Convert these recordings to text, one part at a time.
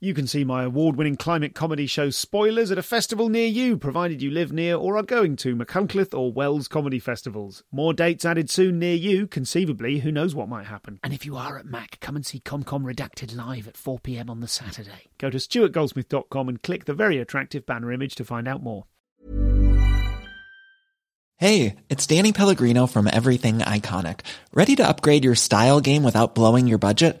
You can see my award winning climate comedy show Spoilers at a festival near you, provided you live near or are going to Machynlleth or Wells comedy festivals. More dates added soon near you, conceivably, who knows what might happen. And if you are at Mac, come and see ComCom Redacted live at 4pm on the Saturday. Go to stuartgoldsmith.com and click the very attractive banner image to find out more. Hey, it's Danny Pellegrino from Everything Iconic. Ready to upgrade your style game without blowing your budget?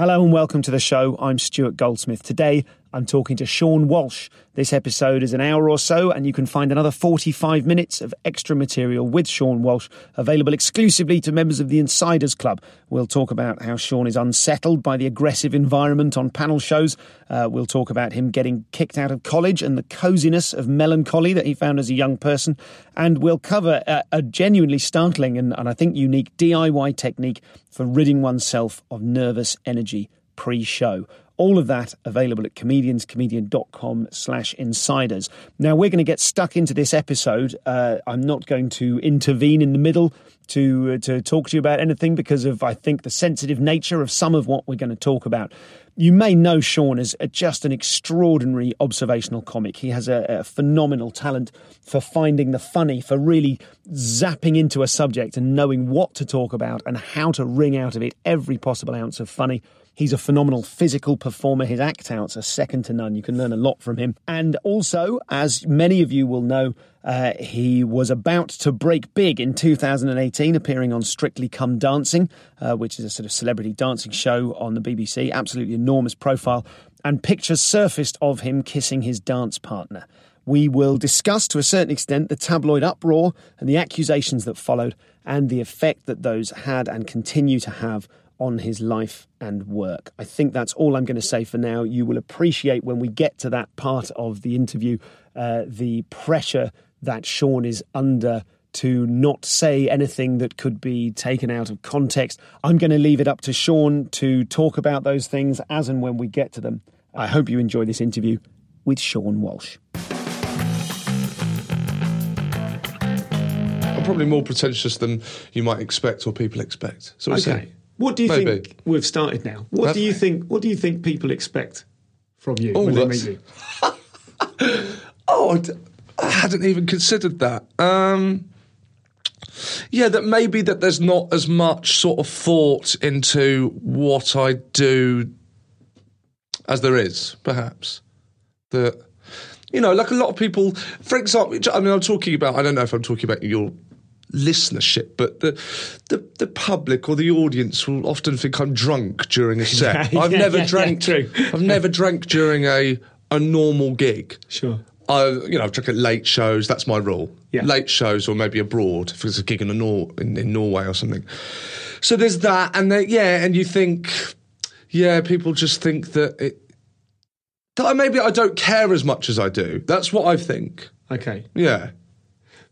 Hello and welcome to the show. I'm Stuart Goldsmith. Today, I'm talking to Seann Walsh. This episode is an hour or so, and you can find another 45 minutes of extra material with Seann Walsh available exclusively to members of the Insiders Club. We'll talk about how Seann is unsettled by the aggressive environment on panel shows. Uh, we'll talk about him getting kicked out of college and the coziness of melancholy that he found as a young person. And we'll cover a, a genuinely startling and, and I think unique DIY technique for ridding oneself of nervous energy pre show. All of that available at comedianscomedian.com slash insiders. Now, we're going to get stuck into this episode. Uh, I'm not going to intervene in the middle to, uh, to talk to you about anything because of, I think, the sensitive nature of some of what we're going to talk about. You may know Seann as just an extraordinary observational comic. He has a, a, phenomenal talent for finding the funny, for really zapping into a subject and knowing what to talk about and how to wring out of it every possible ounce of funny. He's a phenomenal physical performer. His act outs are second to none. You can learn a lot from him. And also, as many of you will know, uh, he was about to break big in 2018, appearing on Strictly Come Dancing, uh, which is a sort of celebrity dancing show on the BBC. Absolutely enormous profile. And pictures surfaced of him kissing his dance partner. We will discuss to a certain extent the tabloid uproar and the accusations that followed and the effect that those had and continue to have on his life and work. I think that's all I'm going to say for now. You will appreciate when we get to that part of the interview uh, the pressure that Seann is under to not say anything that could be taken out of context. I'm going to leave it up to Seann to talk about those things as and when we get to them. I hope you enjoy this interview with Seann Walsh. I'm probably more pretentious than you might expect or people expect. So okay. What do you Maybe. think we've started now? What Have do you think? What do you think people expect from you Oh, when they that's- meet you? Oh, I hadn't even considered that. Um, yeah, that maybe that there's not as much sort of thought into what I do as there is, perhaps. That you know, like a lot of people, for example, I mean, I'm talking about. I don't know if I'm talking about your listenership, but the the, the public or the audience will often think I'm drunk during a set. Yeah, I've yeah, never yeah, drank. I've never drank during a a normal gig. Sure. I, you know, I've drunk at late shows. That's my rule. Late shows, or maybe abroad if it's a gig in, a Nor- in, in Norway or something. So there's that, and then, yeah, and you think, yeah, people just think that it. That I- maybe I don't care as much as I do. That's what I think. Okay. Yeah.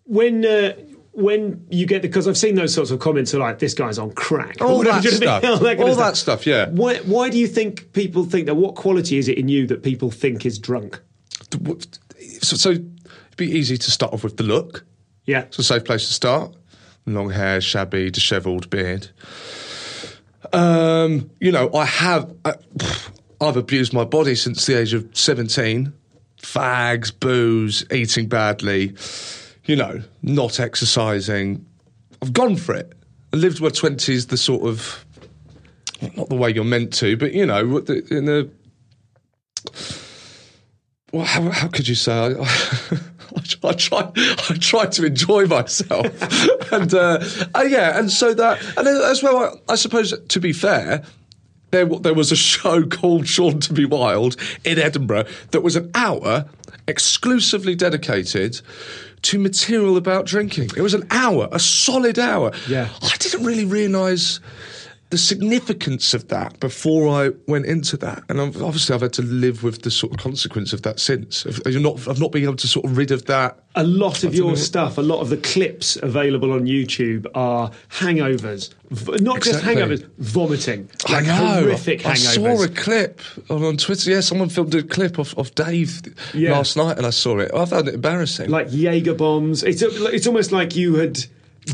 When uh, when you get because I've seen those sorts of comments are like this guy's on crack. All that do you know what I mean? stuff. that All that stuff, yeah. Why why do you think people think that? What quality is it in you that people think is drunk? So, so it'd be easy to start off with the look. Yeah. It's a safe place to start. Long hair, shabby, dishevelled beard. Um, you know, I have. I, I've abused my body since the age of seventeen. Fags, booze, eating badly. You know, not exercising. I've gone for it. I lived my twenties the sort of not the way you're meant to, but you know, in the well, how, how could you say? I, I, I try, I try to enjoy myself, and uh, uh, yeah, and so that, and as well, I, I suppose to be fair, there, there was a show called Seann to Be Wild in Edinburgh that was an hour exclusively dedicated to material about drinking. It was an hour, a solid hour. Yeah. I didn't really realise the significance of that before I went into that, and I've, obviously I've had to live with the sort of consequence of that since. Of not, of not being able to sort of rid of that. a lot of your stuff, a lot of the clips available on YouTube are hangovers. Not just hangovers, vomiting. Like I know. horrific I saw a clip on, on Twitter. Yeah, someone filmed a clip of, of Dave Yeah. last night, and I saw it. I found it embarrassing. like Jaeger bombs. It's it's almost like you had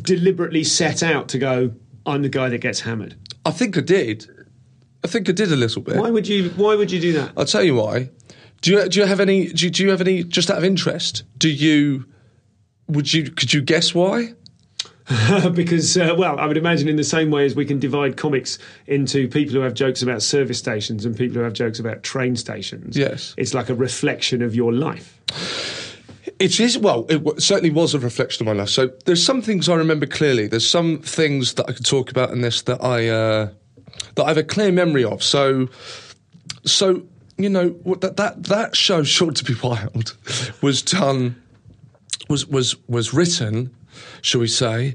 deliberately set out to go. I'm the guy that gets hammered. I think I did. I think I did a little bit. Why would you? Why would you do that? I'll tell you why. Do you do you have any? Do you, do you have any? Just out of interest, do you? Would you? Could you guess why? because, uh, well, I would imagine in the same way as we can divide comics into people who have jokes about service stations and people who have jokes about train stations. Yes. it's like a reflection of your life. It is well. It w- certainly was a reflection of my life. So there's some things I remember clearly. There's some things that I could talk about in this that I uh, that I have a clear memory of. So, so you know what that that that show, Short to Be Wild, was done was was was written, shall we say,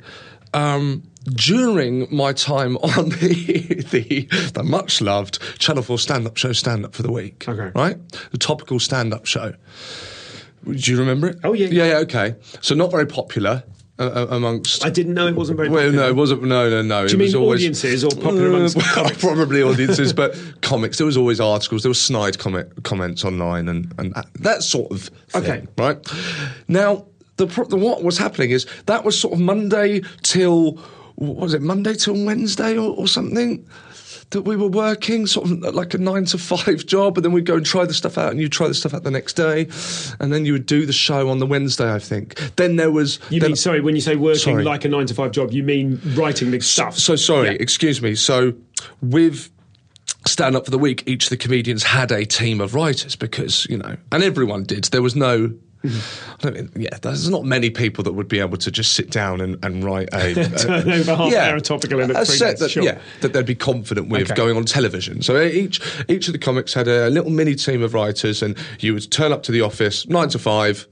um, during my time on the the, the much loved Channel Four stand up show, Stand Up for the Week. Okay. right, the topical stand up show. Do you remember it? Oh, yeah. yeah, yeah. Okay, so not very popular uh, uh, amongst. I didn't know it wasn't very. well, no, it wasn't. No, no, no. Do you it was mean always, audiences or popular amongst Uh, well, comics? Probably audiences, but comics. There was always articles. There was snide comment, comments online and, and that, sort of thing. Okay. right. Now, the, the what was happening is that was sort of Monday till what was it Monday till Wednesday or, or something that we were working sort of like a nine to five job, and then we'd go and try the stuff out, and you'd try the stuff out the next day, and then you would do the show on the Wednesday, I think. Then there was You mean sorry when you say working Sorry. like a nine to five job? You mean writing the stuff? So sorry, Yeah. excuse me. So with Stand Up for the Week, each of the comedians had a team of writers because, you know, and everyone did. There was no. I don't mean, yeah, there's not many people that would be able to just sit down and, and write a, Turn over half yeah, hour topical in a a three set that sure. yeah that they'd be confident with Okay. going on television. So each each of the comics had a little mini team of writers, and you would turn up to the office nine to five.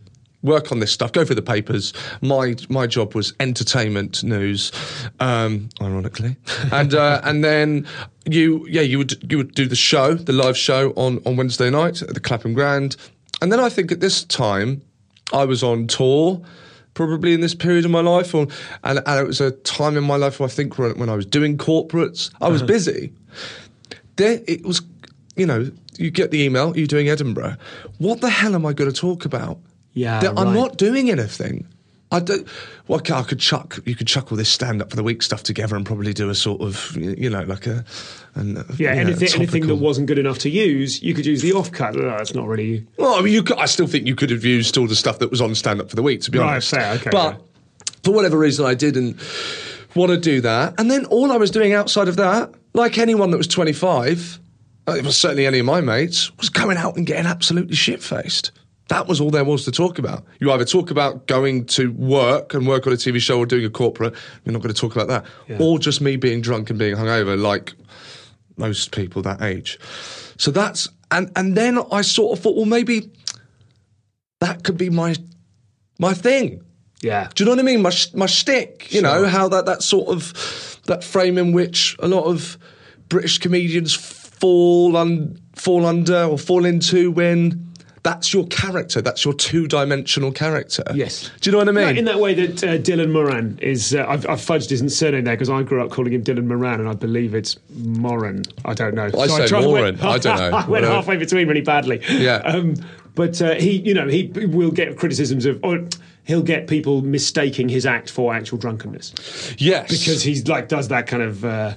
Work on this stuff. Go through the papers. My my job was entertainment news, um, ironically, and uh, and then you yeah you would you would do the show, the live show on on Wednesday night at the Clapham Grand, and then I think at this time I was on tour probably in this period of my life, or, and, and it was a time in my life where I think when, when I was doing corporates, I Uh-huh. was busy. There, it was, you know, you get the email, you're doing Edinburgh. What the hell am I going to talk about? Yeah, That I'm not doing anything. I don't. Well, okay, I could chuck. You could chuck all this stand up for the week stuff together and probably do a sort of, you know, like a, an, Yeah, you know, anything, anything that wasn't good enough to use, you could use the offcut. Oh, that's not really. Well, I mean, you could, I still think you could have used all the stuff that was on Stand Up for the Week, to be Right, honest. fair, okay, But fair. for whatever reason, I didn't want to do that. And then all I was doing outside of that, like anyone that was 25, uh, it was certainly any of my mates, was going out and getting absolutely shit faced. That was all there was to talk about. You either talk about going to work and work on a TV show or doing a corporate, you're not going to talk about that. Yeah. Or just me being drunk and being hungover, like most people that age. So that's and and then I sort of thought, well, maybe that could be my my thing. Yeah. Do you know what I mean? My my shtick. You know how that that sort of that frame in which a lot of British comedians fall un, fall under or fall into when. That's your character. That's your two-dimensional character. Yes. Do you know what I mean? No, in that way that uh, Dylan Moran is, uh, I've, I've fudged his surname there because I grew up calling him Dylan Moran, and I believe it's Moran. I don't know. I say tried- Moran. I don't know. I went halfway between really badly. Yeah. Um, but uh, he, you know, he will get criticisms of, or he'll get people mistaking his act for actual drunkenness yes. because he's like does that kind of. Uh,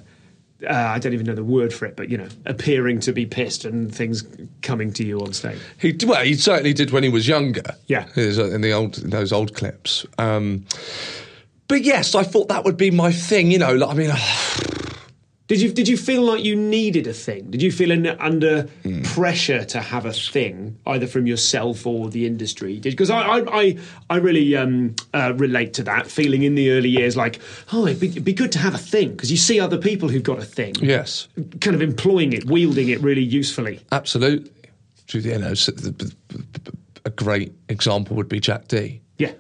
uh, I don't even know the word for it, but you know, appearing to be pissed and things coming to you on stage. He well, he certainly did when he was younger. Yeah. Uh, in the old in those old clips. Um, but yes, I thought that would be my thing. You know, like, I mean, Did you did you feel like you needed a thing? Did you feel in, under Hmm. Pressure to have a thing, either from yourself or the industry? Because I, I I I really um, uh, relate to that feeling in the early years, like oh, it'd be, it'd be good to have a thing because you see other people who've got a thing, Yes, kind of employing it, wielding it really usefully. absolutely. You know, a great example would be Jack Dee. Yeah,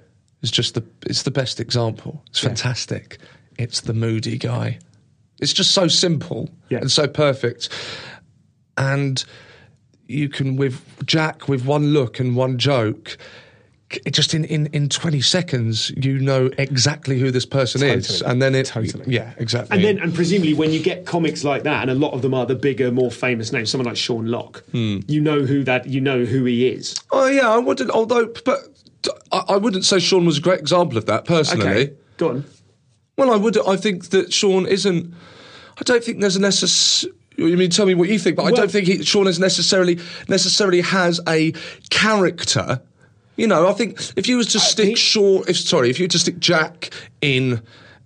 It's just the it's the best example. It's fantastic. It's the moody guy. It's just so simple Yeah. and so perfect. And you can with Jack with one look and one joke. It just in, in, in 20 seconds, you know exactly who this person is. And then it. Totally. Yeah, exactly. and then and presumably when you get comics like that, and a lot of them are the bigger, more famous names, someone like Sean Lock, Hmm. you know who that you know who he is. Oh, yeah, I wouldn't, although, but I, I wouldn't say Sean was a great example of that personally. Okay, go on. Well, I would. I think that Sean isn't. I don't think there's a necessary. You mean tell me what you think? But I don't think he, Sean is necessarily necessarily has a character. You know, I think if you was to stick think- Sean, if sorry, if you were to stick Jack in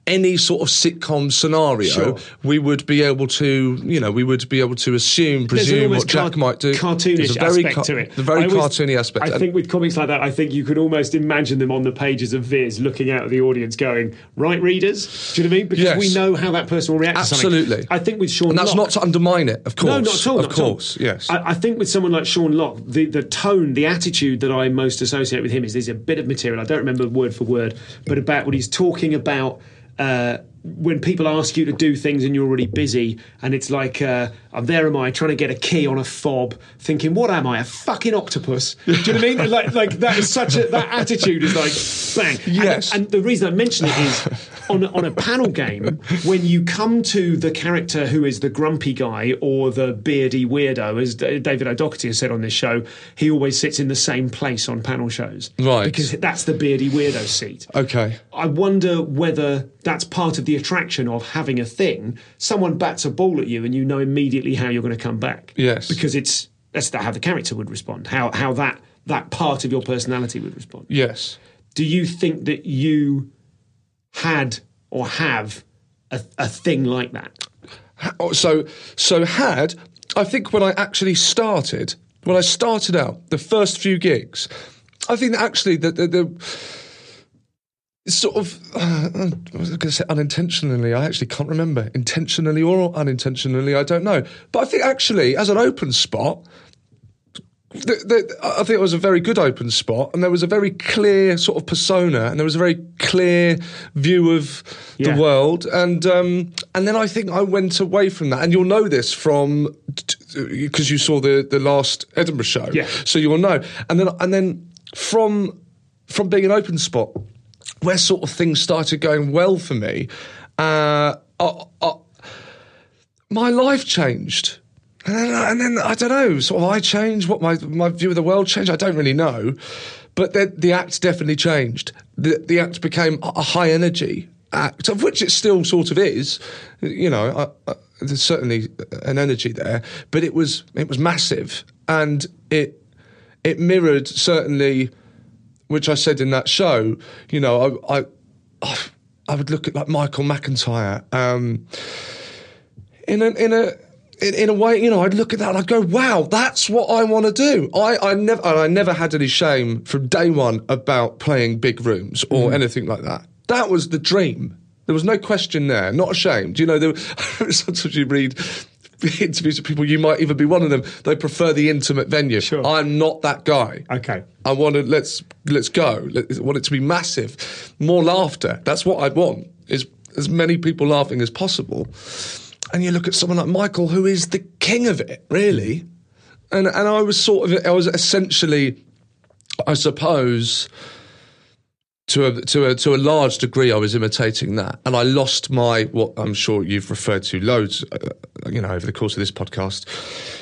any sort of sitcom scenario, Sure. we would be able to, you know, we would be able to assume, presume what Jack car- might do. Cartoonish very aspect ca- to it. The very always- cartoony aspect. I And- think with comics like that, I think you could almost imagine them on the pages of Viz, looking out at the audience, going, "Right, readers." Do you know what I mean? Because Yes. we know how that person will react. Absolutely. I think with Sean, and that's Lock, not to undermine it, of course. No, not at all. Of at all. course, yes. I, I think with someone like Sean Lock, the, the tone, the attitude that I most associate with him is there's a bit of material, I don't remember word for word, but about what he's talking about. Uh, when people ask you to do things and you're already busy, and it's like, uh, I'm there am I trying to get a key on a fob, thinking, what am I, a fucking octopus? Do you know what I mean? Like, like that is such a that attitude is like bang. And- Yes. and the reason I mention it is on on a panel game when you come to the character who is the grumpy guy or the beardy weirdo, as David O'Doherty has said on this show, he always sits in the same place on panel shows, Right. Because that's the beardy weirdo seat. okay. I wonder whether that's part of the attraction of having a thing. Someone bats a ball at you, and you know immediately how you're going to come back. Yes. because it's that's how the character would respond. How how that that part of your personality would respond Yes. do you think that you had or have a, a thing like that? Oh, so so had I think when I actually started when I started out the first few gigs I think that actually the the, the sort of uh, I was going to say unintentionally I actually can't remember. Intentionally or unintentionally I don't know. But I think actually as an open spot the, the, I think it was a very good open spot, and there was a very clear sort of persona, and there was a very clear view of Yeah. the world, and um, and then I think I went away from that, and you'll know this from because you saw the the last Edinburgh show, Yeah. So you will know, and then and then from from being an open spot, where sort of things started going well for me, uh, uh, uh, my life changed. And then, and then I don't know, sort of I changed, what my, my view of the world changed, I don't really know. But the, the act definitely changed. The, the act became a a high energy act, of which it still sort of is. You know, I, I, there's certainly an energy there, but it was it was massive, and it it mirrored certainly, which I said in that show. You know, I I, I would look at like Michael McIntyre. Um, in a in a in, in a way, you know, I'd look at that and I'd go, "Wow, that's what I want to do." I, I never, and I never had any shame from day one about playing big rooms or anything like that. That was the dream. There was no question there. Not ashamed. You know, there, sometimes you read interviews with people. You might even be one of them. They prefer the intimate venue. Sure. I'm not that guy. Okay. I want to let's let's go. Let, I want it to be massive, more laughter. That's what I'd want. Is as many people laughing as possible. And you look at someone like Michael, who is the king of it, really. And and I was sort of I was essentially, I suppose, to a to a to a large degree, I was imitating that, and I lost my what I'm sure you've referred to loads, uh, you know, over the course of this podcast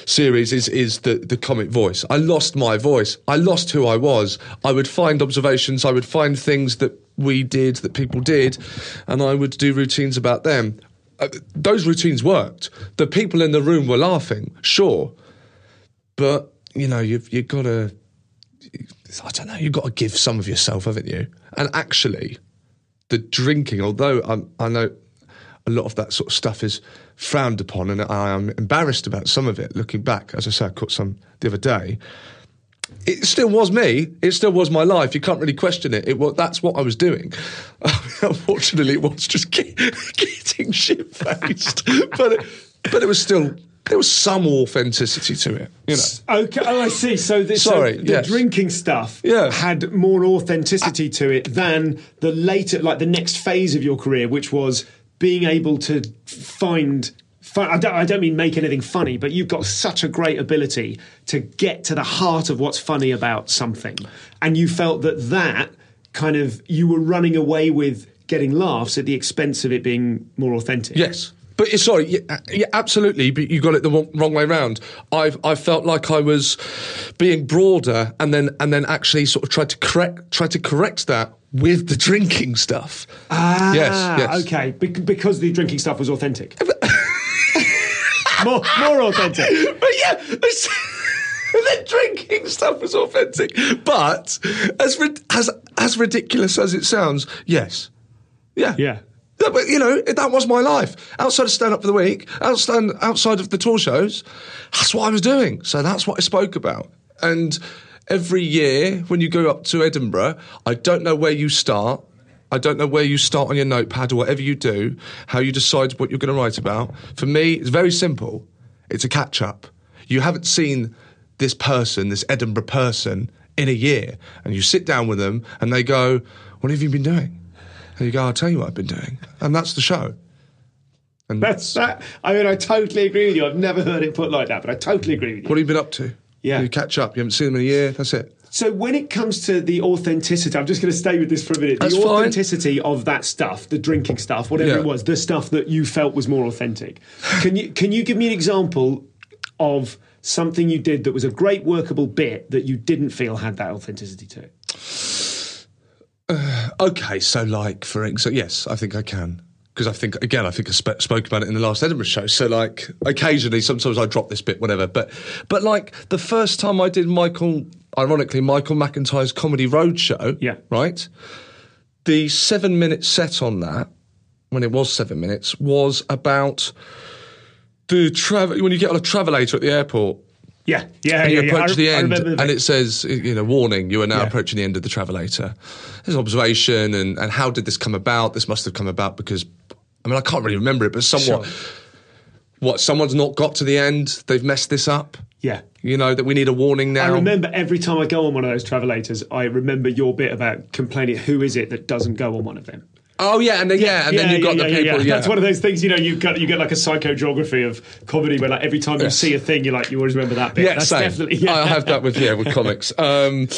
series is is the the comic voice. I lost my voice. I lost who I was. I would find observations. I would find things that we did that people did, and I would do routines about them. Uh, those routines worked. The people in the room were laughing, sure, but you know you've you've got to. I don't know. You've got to give some of yourself, haven't you? And actually, the drinking, although I'm, I know a lot of that sort of stuff is frowned upon, and I am embarrassed about some of it. Looking back, as I said, I caught some the other day. It still was me. It still was my life. You can't really question it. It was that's what I was doing. Unfortunately, it was just get, getting shit faced, but but it was still there was some authenticity to it. You know. Okay, oh, I see. So the, Sorry, so the yes. drinking stuff Yeah. had more authenticity to it than the later, like the next phase of your career, which was being able to find. Fun. I, don't, I don't mean make anything funny, but you've got such a great ability to get to the heart of what's funny about something, and you felt that that kind of you were running away with getting laughs at the expense of it being more authentic. Yes. But uh, sorry, yeah, yeah, absolutely. But you got it the wrong, wrong way round. I've I felt like I was being broader, and then and then actually sort of tried to correct tried to correct that with the drinking stuff. Ah, yes, yes. okay. Bec- because the drinking stuff was authentic. more, more authentic. But yeah, the drinking stuff was authentic. But as as as ridiculous as it sounds, yes, yeah, Yeah. But you know that was my life. Outside of stand up for the week, outside outside of the tour shows, that's what I was doing. So that's what I spoke about. And every year when you go up to Edinburgh, I don't know where you start. I don't know where you start on your notepad or whatever you do, how you decide what you're going to write about. For me, it's very simple. It's a catch up. You haven't seen this person, this Edinburgh person, in a year, and you sit down with them and they go, "What have you been doing?" And you go, "I'll tell you what I've been doing," and that's the show. And That's that. I mean, I totally agree with you. I've never heard it put like that, but I totally agree with you. what have you been up to? Yeah. you catch up. You haven't seen them in a year. That's it. So when it comes to the authenticity, I'm just going to stay with this for a minute. That's the fine. authenticity of that stuff, the drinking stuff, whatever Yeah. it was, the stuff that you felt was more authentic. Can you can you give me an example of something you did that was a great workable bit that you didn't feel had that authenticity to it? Okay, so like for example, yes, I think I can because I think again, I think I sp- spoke about it in the last Edinburgh show. So like occasionally, sometimes I drop this bit, whatever. But but like the first time I did Michael, ironically, Michael McIntyre's comedy roadshow, Yeah. right. The seven minute set on that, when it was seven minutes, was about the travel when you get on a travelator at the airport. Yeah, yeah, and yeah. you yeah. approach I, the I end, remember the and it says, you know, warning, you are now Yeah. approaching the end of the travelator. There's observation, and, and how did this come about? This must have come about because, I mean, I can't really remember it, but somewhat, Sure. what, someone's not got to the end, they've messed this up, yeah. you know, that we need a warning now. I remember every time I go on one of those travelators, I remember your bit about complaining. Who is it that doesn't go on one of them? Oh, yeah, and then, yeah, and then you've got the people, yeah. That's one of those things, you know, you get you get like a psychogeography of comedy where like every time you Yes. see a thing, you're like you always remember that bit. Yeah, That's same. definitely yeah. I have that with yeah with comics. Um,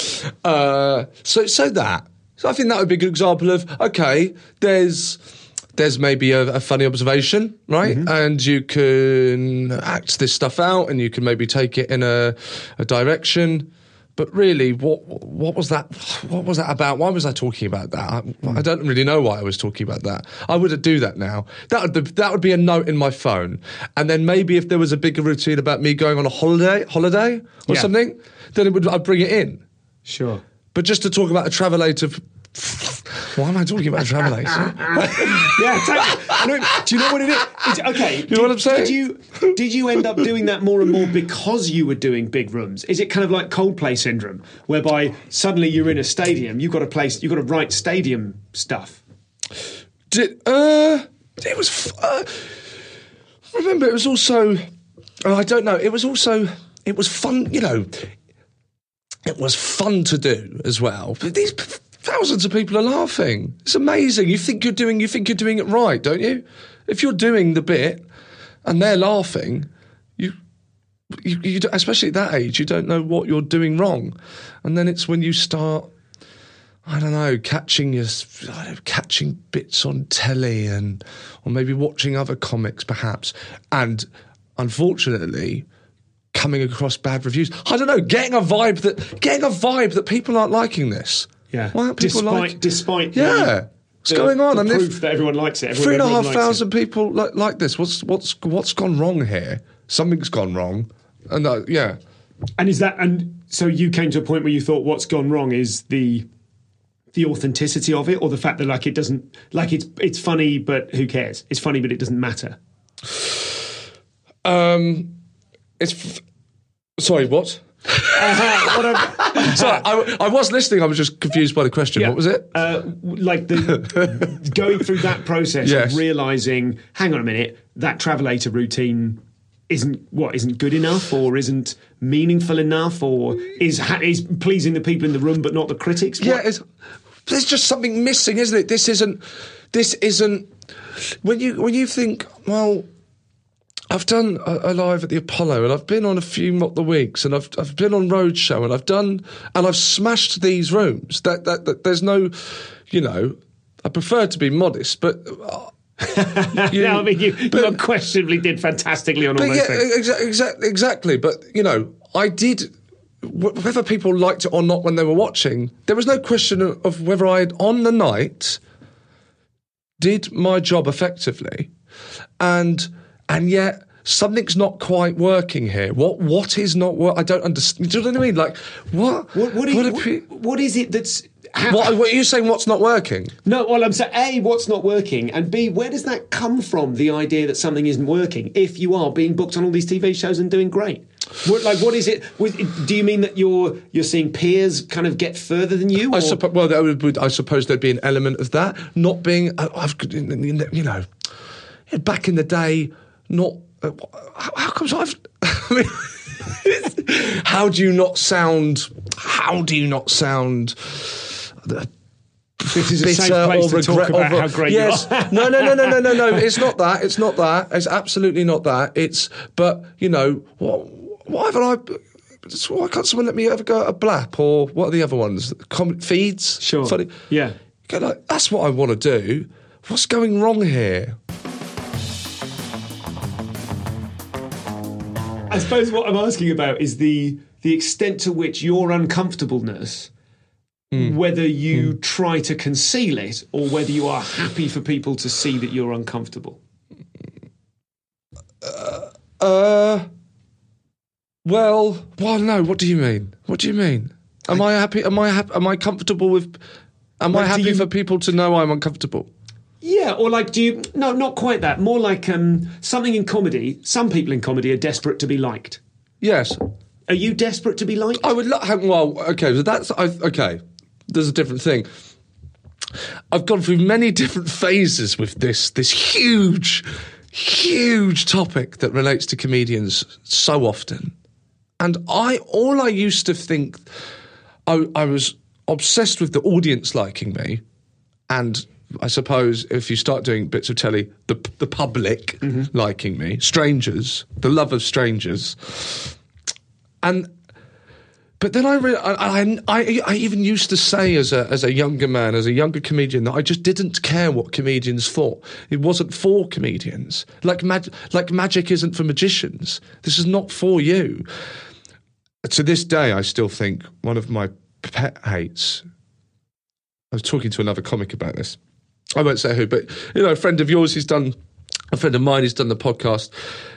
uh, so so that so I think that would be a good example of okay. There's there's maybe a, a funny observation, right? Mm-hmm. And you can act this stuff out, and you can maybe take it in a, a direction. But really, what what was that? What was that about? Why was I talking about that? I, I don't really know why I was talking about that. I wouldn't do that now. That would be, that would be a note in my phone, and then maybe if there was a bigger routine about me going on a holiday, holiday or Yeah. something, then it would I'd bring it in. Sure. But just to talk about a travelator. Why am I talking about a travelator? Yeah, know- do you know what it is? It's- okay, You know what I'm saying? Did you did you end up doing that more and more because you were doing big rooms? Is it kind of like Coldplay syndrome, whereby suddenly you're in a stadium, you've got to place, you've got to write stadium stuff? Did uh, it was. f- Uh, remember, it was also. Oh, I don't know. It was also. It was fun. You know. It was fun to do as well. But these thousands of people are laughing. It's amazing. You think you're doing. You think you're doing it right, don't you? If you're doing the bit, and they're laughing, you you, you especially at that age, you don't know what you're doing wrong, and then it's when you start. I don't know, catching your know, catching bits on telly and or maybe watching other comics perhaps, and unfortunately coming across bad reviews. I don't know, getting a vibe that getting a vibe that people aren't liking this. Yeah. why aren't people despite like? despite Yeah. the, What's the- going on? The And if- proof that everyone likes it. Everyone, Three and a half it. people like, like this. What's what's what's gone wrong here? Something's gone wrong, and uh, yeah, And is that and so you came to a point where you thought what's gone wrong is the the authenticity of it, or the fact that like it doesn't like it's it's funny, but who cares? It's funny, but it doesn't matter. Um, it's f- sorry, what? Sorry, I, I was listening. I was just confused by the question. Yeah. What was it? Uh, like the going through that process Yes. of realizing, hang on a minute, that travelator routine isn't what isn't good enough, or isn't meaningful enough, or is ha- is pleasing the people in the room but not the critics. Yeah, What- it's, there's just something missing, isn't it? This isn't. This isn't. When you when you think, well, I've done a, a live at the Apollo, and I've been on a few Mock the Weeks, and I've I've been on Roadshow, and I've done, and I've smashed these rooms. That that, that there's no, you know, I prefer to be modest, but. uh, you- yeah, I mean, you, you unquestionably did fantastically on all those yeah, things. Exactly, exa- exactly. But you know, I did. wh- Whether people liked it or not when they were watching, there was no question of whether I, on the night, did my job effectively, and and yet something's not quite working here. What what is not work? I don't understand. Do you know what I mean? Like what? What, what, is, are what, what is it that's how, what, what are you saying? What's not working? No, well, I'm saying A, what's not working, and B, where does that come from? The idea that something isn't working if you are being booked on all these TV shows and doing great. What, like, what is it? Do you mean that you're you're seeing peers kind of get further than you? I suppose. Well, would- I suppose there'd be an element of that. Not being, uh, I've, you know, back in the day, not. Uh, how, how comes I've? I mean, how do you not sound? How do you not sound? uh, this is a safe place or to talk about how great yes. you are. no, no, no, no, no, no, no. It's not that. It's not that. It's absolutely not that. It's, but you know, what? Why haven't I? Why can't someone let me ever go at a blap or what are the other ones? Com- feeds. Sure. Funny. Yeah. Go like, that's what I want to do. What's going wrong here? I suppose what I'm asking about is the the extent to which your uncomfortableness, Hmm. whether you try to conceal it or whether you are happy for people to see that you're uncomfortable. Uh, well, well, no. What do you mean? What do you mean? Am I, happy? Am I happy? Am I comfortable with? Am I happy you- for people to know I'm uncomfortable? Yeah, or like, do you? No, not quite that. More like um, something in comedy. Some people in comedy are desperate to be liked. Yes, Are you desperate to be liked? I would. Lo- well, okay. So that's I, okay. There's a different thing. I've gone through many different phases with this this huge, huge topic that relates to comedians so often, and I all I used to think I, I was obsessed with the audience liking me, and I suppose if you start doing bits of telly, the the public mm-hmm. liking me, strangers, the love of strangers, and but then I, re- I, I, I, I even used to say as a, as a younger man, as a younger comedian, that I just didn't care what comedians thought. It wasn't for comedians. Like, mag- like magic isn't for magicians. This is not for you. To this day, I still think one of my pet hates. I was talking to another comic about this. I won't say who, but you know, a friend of yours who's done, a friend of mine who's done the podcast.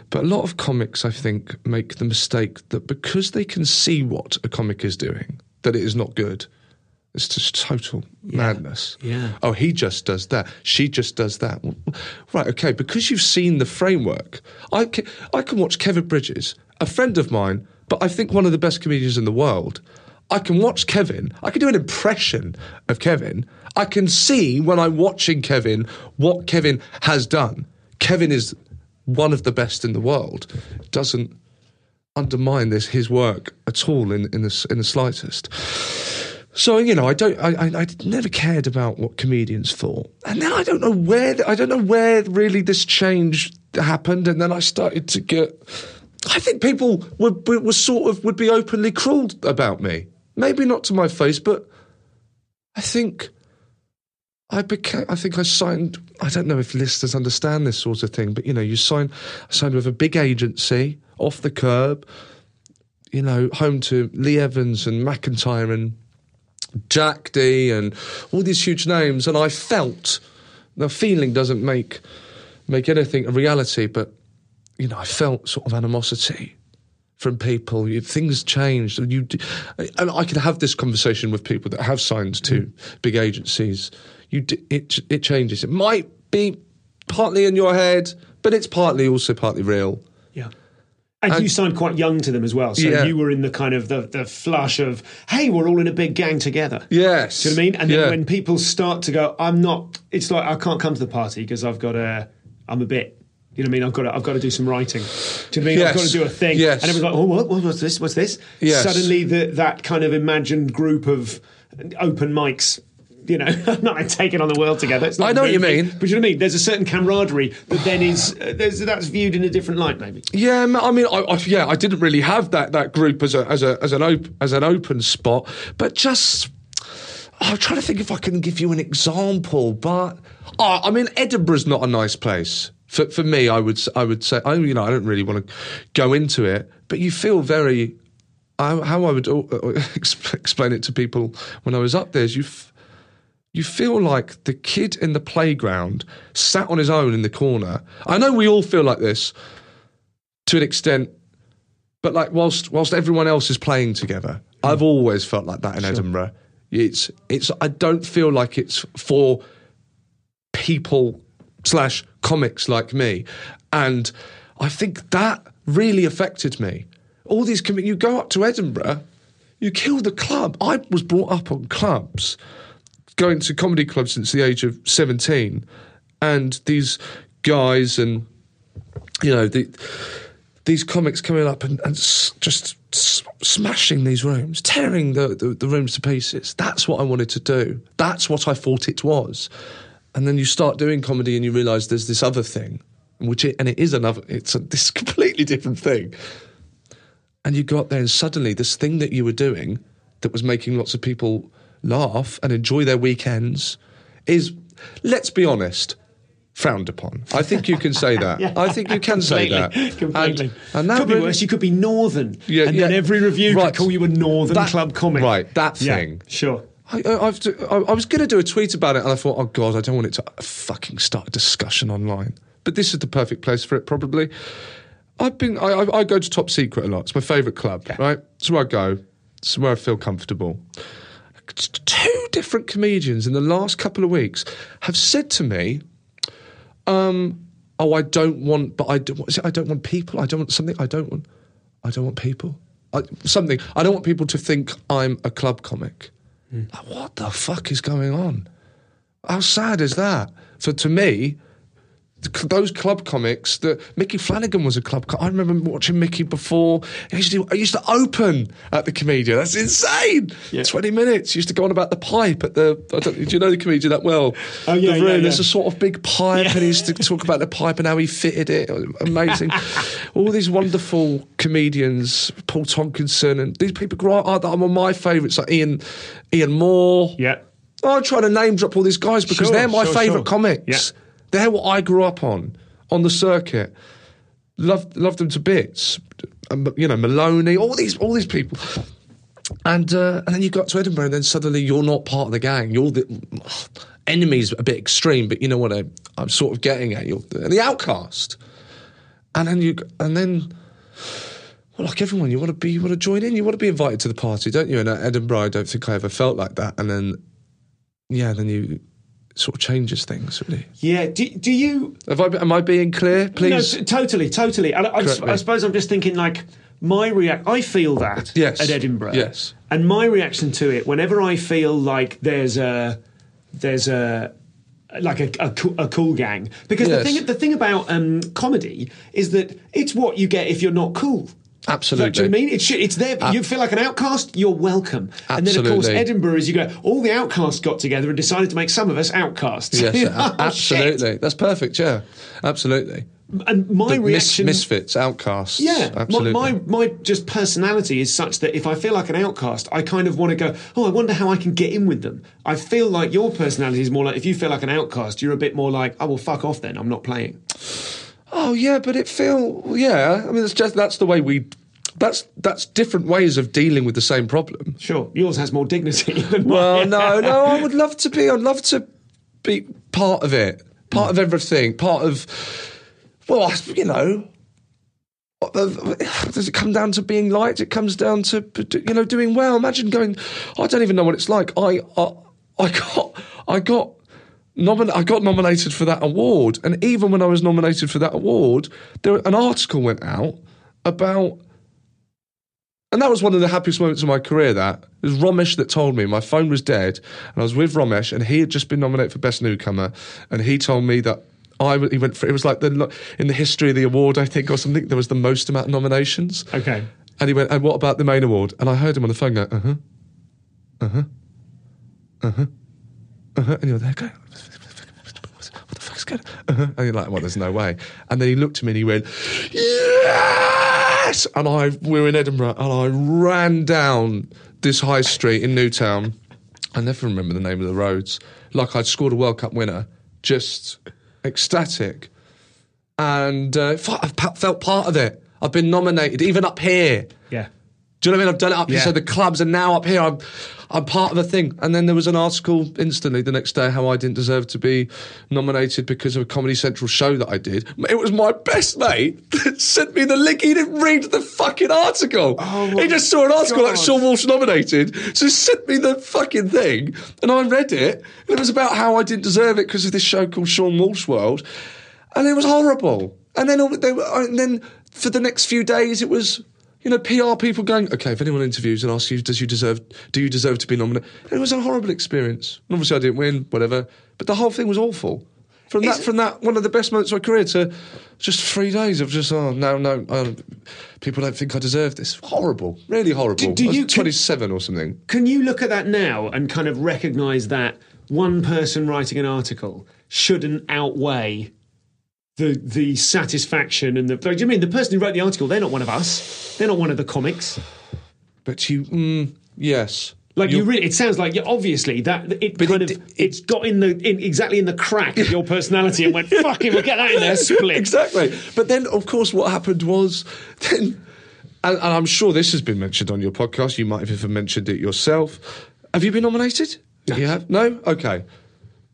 But a lot of comics, I think, make the mistake that because they can see what a comic is doing, that it is not good. It's just total madness. Yeah. Oh, he just does that. She just does that. Well, Right. Okay. Because you've seen the framework, I can, I can watch Kevin Bridges, a friend of mine, but I think one of the best comedians in the world. I can watch Kevin. I can do an impression of Kevin. I can see when I'm watching Kevin what Kevin has done. Kevin is one of the best in the world. Doesn't undermine this his work at all in in the in the slightest. So you know, I don't. I, I, I never cared about what comedians thought, and then I don't know where. I don't know where really this change happened, and then I started to get. I think people were sort of would be openly cruel about me. Maybe not to my face, but I think I became. I think I signed. I don't know if listeners understand this sort of thing, but you know, you sign. I signed with a big agency Off the Kerb. You know, home to Lee Evans and McIntyre and Jack Dee and all these huge names, and I felt the feeling doesn't make make anything a reality, but you know, I felt sort of animosity from people. You, things changed, and you and I could have this conversation with people that have signed to mm. big agencies. You d- it it changes. It might be partly in your head, but it's partly also partly real. Yeah. And, And- you signed quite young to them as well. So Yeah. you were in the kind of the, the flush of, hey, we're all in a big gang together. Yes, Do you know what I mean? And then Yeah. when people start to go, I'm not, it's like, I can't come to the party because I've got a, I'm a bit, you know what I mean? I've got to, I've got to do some writing. Do you know what I mean? I've got to do a thing. Yes. And everyone's like, oh, what, what, what's this? What's this? Yes. Suddenly the, that kind of imagined group of open mics, you know, not taking on the world together. I know what you mean. But you know what I mean? There's a certain camaraderie that then is, uh, there's, that's viewed in a different light maybe. Yeah, I mean, I, I, yeah, I didn't really have that that group as a as a as an op- as an open spot, but just I'm trying to think if I can give you an example. But oh, I mean, Edinburgh's not a nice place for for me. I would I would say I you know I don't really want to go into it, but you feel very. I, how I would uh, explain it to people when I was up there is you. F- you feel like the kid in the playground sat on his own in the corner. I know we all feel like this to an extent, but like whilst whilst everyone else is playing together, hmm. I've always felt like that in Edinburgh. It's it's I don't feel like it's for people slash comics like me, and I think that really affected me. All these com- you go up to Edinburgh, you kill the club. I was brought up on clubs going to comedy clubs since the age of 17 and these guys and you know the, these comics coming up and, and s- just s- smashing these rooms tearing the, the, the rooms to pieces. That's what i wanted to do. That's what i thought it was. And then you start doing comedy and you realize there's this other thing which it, and it is another it's a, this completely different thing. And you got there and suddenly this thing that you were doing that was making lots of people laugh and enjoy their weekends is let's be honest frowned upon i think you can say that i think you can say that Completely. and, and that could be really- worse. You could be northern, Yeah, and then every review Right. could call you a northern That- club comic. right, that Yeah, thing. sure. I, I, I've, I, I was going to do a tweet about it, and I thought, oh god, I don't want it to fucking start a discussion online. But this is the perfect place for it, probably. I've been, I, I, I go to Top Secret a lot. It's my favourite club, right? It's where I go. It's where I feel comfortable. Two different comedians in the last couple of weeks have said to me, um, "Oh, I don't want, but I don't. It? I don't want people. I don't want something. I don't want. I don't want people. I, something. I don't want people to think I'm a club comic. Like, what the fuck is going on? How sad is that? For to me, those club comics that Micky Flanagan was a club. Co- I remember watching Micky before. I used to, I used to open at the comedian. That's insane. Yeah. Twenty minutes. He used to go on about the pipe at the. I don't, do you know the comedian that well? Oh, yeah, the yeah, room. There's a sort of big pipe, and he used to talk about the pipe and how he fitted it. Amazing. All these wonderful comedians, Paul Tonkinson, and these people. Grew up, I'm on my favourites like Ian, Ian Moore. Yeah. I'm trying to name drop all these guys because Sure, they're my sure, favourite sure. comics. Yeah. They're what I grew up on on the circuit. Loved loved them to bits. Um, You know Maloney, all these all these people. And uh, and then you got to Edinburgh, and then suddenly you're not part of the gang. You're the enemy's a bit extreme, but you know what I, I'm sort of getting at. You're the, the outcast. And then you and then well, like everyone, you want to be, you want to join in, you want to be invited to the party, don't you? And at Edinburgh, I don't think I ever felt like that. And then, yeah, then you sort of changes things, really. Yeah. Do, do you? Have I, am I being clear? Please. No, t- totally, totally. And I, I, I suppose I'm just thinking like my react. I feel that Yes. at Edinburgh. Yes. And my reaction to it, whenever I feel like there's a there's a like a, a, a cool gang, because Yes. the thing the thing about um, comedy is that it's what you get if you're not cool. Absolutely. Do you know I mean? It's. It's there. you feel like an outcast. You're welcome. And then, of course, Edinburgh is you go. All the outcasts got together and decided to make some of us outcasts. Yes, a- uh, Oh, shit. absolutely. That's perfect. Yeah, absolutely. And my The mis- reaction, misfits, outcasts. Yeah, my, absolutely. my my just personality is such that if I feel like an outcast, I kind of want to go. Oh, I wonder how I can get in with them. I feel like your personality is more like if you feel like an outcast, you're a bit more like, oh well, fuck off then. I'm not playing. Oh yeah, but it feel yeah. I mean, it's just that's the way we. That's that's different ways of dealing with the same problem. Sure, yours has more dignity than Well, no, no. I would love to be. I'd love to be part of it, part of everything, part of. Well, I- you know, uh, uh, does it come down to being liked? It comes down to you know doing well. Imagine going. I don't even know what it's like. I I, I got I got nomin- I got nominated for that award, and even when I was nominated for that award, there an article went out about. And that was one of the happiest moments of my career. That it was Romesh that told me my phone was dead, and I was with Romesh, and he had just been nominated for best newcomer, and he told me that I he went for it was like the in the history of the award I think or something there was the most amount of nominations. Okay. And he went, and what about the main award? And I heard him on the phone go, uh huh, uh huh, uh huh, uh huh, and you're there going. What the fuck's going on? Uh-huh. And you're like, well, there's no way. And then he looked at me and he went, yes! And I, we were in Edinburgh and I ran down this high street in Newtown. I never remember the name of the roads. Like I'd scored a World Cup winner. Just ecstatic. And uh, I've felt part of it. I've been nominated, even up here. Yeah. Do you know what I mean? I've done it up Yeah. here. So the clubs are now up here. I'm, I'm part of a thing. And then there was an article instantly the next day how I didn't deserve to be nominated because of a Comedy Central show that I did. It was my best mate that sent me the link. He didn't read the fucking article. Oh, he just saw an article like Seann Walsh nominated. So he sent me the fucking thing. And I read it. And it was about how I didn't deserve it because of this show called Seann Walsh World. And it was horrible. And then, all, they, and then for the next few days, it was you know PR people going, okay, if anyone interviews and asks you, does you deserve, do you deserve to be nominated? And it was a horrible experience. And obviously, I didn't win, whatever. But the whole thing was awful. From that, from that, one of the best moments of my career to just three days of just, oh no, no, uh, people don't think I deserve this. Horrible, really horrible. Do- do you- twenty-seven or something? Can you look at that now and kind of recognise that one person writing an article shouldn't outweigh the the satisfaction and the? Do you mean the person who wrote the article? They're not one of us. They're not one of the comics. But you, mm, yes, Like you, You're- really, it sounds like yeah, obviously that it kind it, of it, has got in the in, exactly in the crack of your personality and went fucking we'll get that in there split. exactly. But then, of course, what happened was then, and, and I'm sure this has been mentioned on your podcast. You might have even mentioned it yourself. Have you been nominated? You have? No? Okay.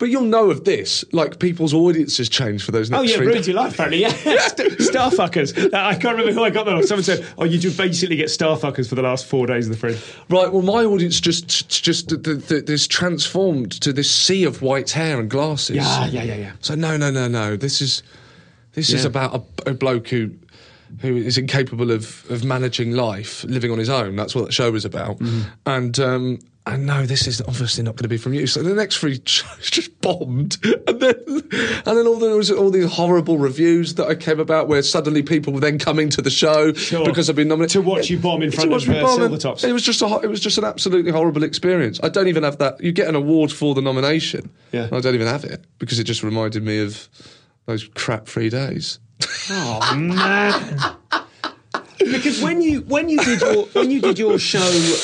But you'll know of this. Like people's audiences change for those next Oh yeah, three ruined days. your life, apparently. Yeah, star fuckers. Uh, I can't remember who I got that. on. Someone said, "Oh, you do basically get Starfuckers for the last four days of the fringe." Right. Well, my audience just just th- th- th- this transformed to this sea of white hair and glasses. Yeah, yeah, yeah, yeah. So no, no, no, no. This is this is Yeah. about a, a bloke who who is incapable of of managing life, living on his own. That's what that show was about. Mm-hmm. And um, and no, this is obviously not going to be from you. So the next three shows just bombed, and then and then all there was all these horrible reviews that I came about where suddenly people were then coming to the show Sure. because I've been nominated To watch you bomb in front of, uh, Silvertops. It was just a it was just an absolutely horrible experience. I don't even have that. You get an award for the nomination. Yeah. I don't even have it because it just reminded me of those crap three days. Oh man. Because when you when you did your when you did your show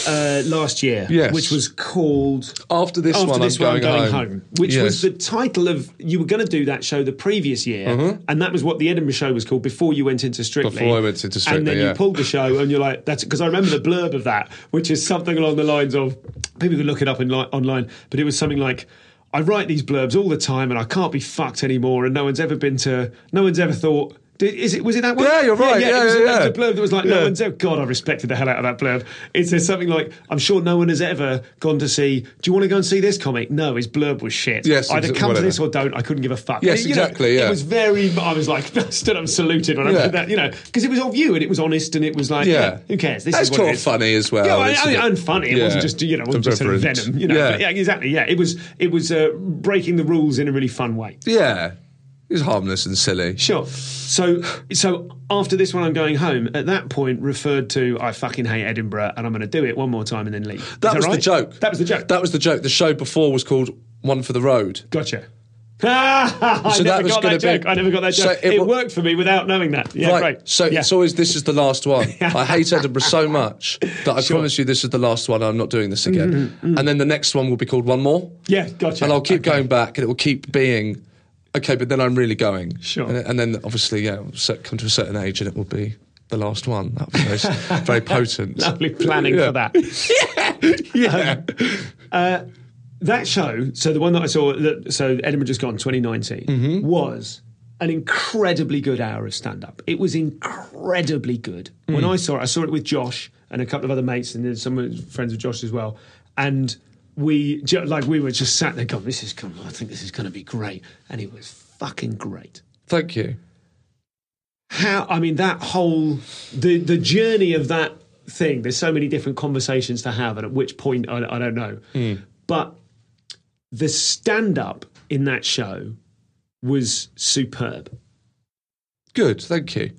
uh, last year, Yes. which was called After this After one, this I'm one, going, going home. home, which was Yes. Uh-huh. the title of you were going to do that show the previous year, and that was what the Edinburgh show was called before you went into Strictly. Before I went into Strictly, and then yeah. you pulled the show, and you're like, "That's because I remember the blurb of that, which is something along the lines of people can look it up in li- online, but it was something like." I write these blurbs all the time, and I can't be fucked anymore. And no one's ever been to. No one's ever thought. Did, is it? Was it that one? Yeah, you're right. Yeah, Yeah, it was, yeah, a- it was yeah. a blurb that was like, no one's ever. God, I respected the hell out of that blurb. It says something like, I'm sure no one has ever gone to see. Do you want to go and see this comic? No, his blurb was shit. Yes, either exa- come whatever. to this or don't. I couldn't give a fuck. Yes, You know, exactly, yeah. It was very. I was like, stood up and saluted when I Yeah. read that. You know, because it was of you and it was honest and it was like, yeah, Yeah. who cares? This That's is what it of funny as well. Yeah, I, I, it? and funny. It Yeah. wasn't just you know, it wasn't just sort of venom. You know, Yeah. Yeah, exactly. Yeah, it was. It was uh, breaking the rules in a really fun way. Yeah. It was harmless and silly. Sure. So, so after this one, I'm going home. At that point, referred to I fucking hate Edinburgh, and I'm going to do it one more time and then leave. Is That was the joke. That was the joke. That was the joke. The show before was called One for the Road. gotcha. I never that was got that joke. be- I never got that So joke. it it worked for me without knowing that. Yeah, right. great. So yeah. it's always this is the last one. I hate Edinburgh so much that I Sure. promise you this is the last one. I'm not doing this again. Mm-hmm. Mm-hmm. And then the next one will be called One More. yeah, gotcha. and I'll keep Okay. going back, and it will keep being okay. But then I'm really going. Sure. And, and then obviously, yeah, come to a certain age, and it will be the last one. That be very, very potent. Lovely planning Yeah. for that. yeah. that show, so the one that I saw, that, so Edinburgh Just Gone 2019, Mm-hmm. was an incredibly good hour of stand up. It was incredibly good. When Hmm. I saw it, I saw it with Josh and a couple of other mates, and then some friends of Josh as well. And we like we were just sat there going, "This is come. I think this is going to be great," and it was fucking great. Thank you. How I mean that whole the the journey of that thing. There's so many different conversations to have, and at which point I, I don't know. Hmm. But the stand up in that show was superb. Good. Thank you.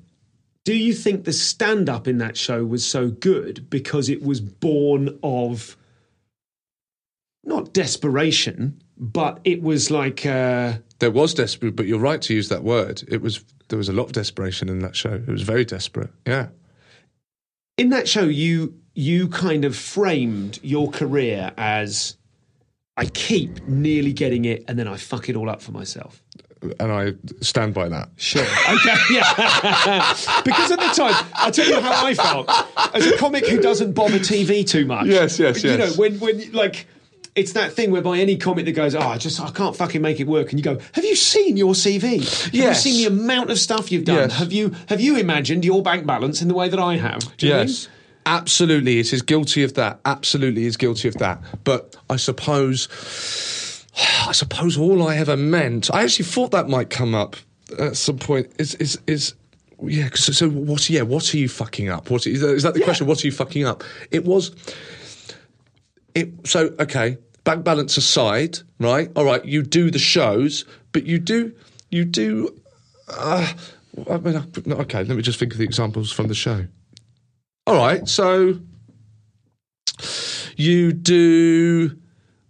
Do you think the stand up in that show was so good because it was born of not desperation, but it was like uh, There was desperate, but you're right to use that word. It was there was a lot of desperation in that show. It was very desperate. Yeah. in that show you you kind of framed your career as I keep nearly getting it and then I fuck it all up for myself. And I stand by that. Sure. Okay. Yeah. because at the time, I'll tell you how I felt as a comic who doesn't bother TV too much. Yes, yes, yes. You know, when when like. It's that thing whereby any comic that goes, oh, I just I can't fucking make it work, and you go, have you seen your CV? Have Yes. you seen the amount of stuff you've done? Yes. Have you have you imagined your bank balance in the way that I have? Do you know mean? Yes. Absolutely, it is guilty of that. Absolutely, is guilty of that. But I suppose, I suppose all I ever meant. I actually thought that might come up at some point. Is is is yeah? 'cause- so what? Yeah, what are you fucking up? What is that, is that the question? What are you fucking up? It was. It so okay. Bank balance aside, right? All right, you do the shows, but you do you do. Uh, I mean, okay, let me just think of the examples from the show. All right, so you do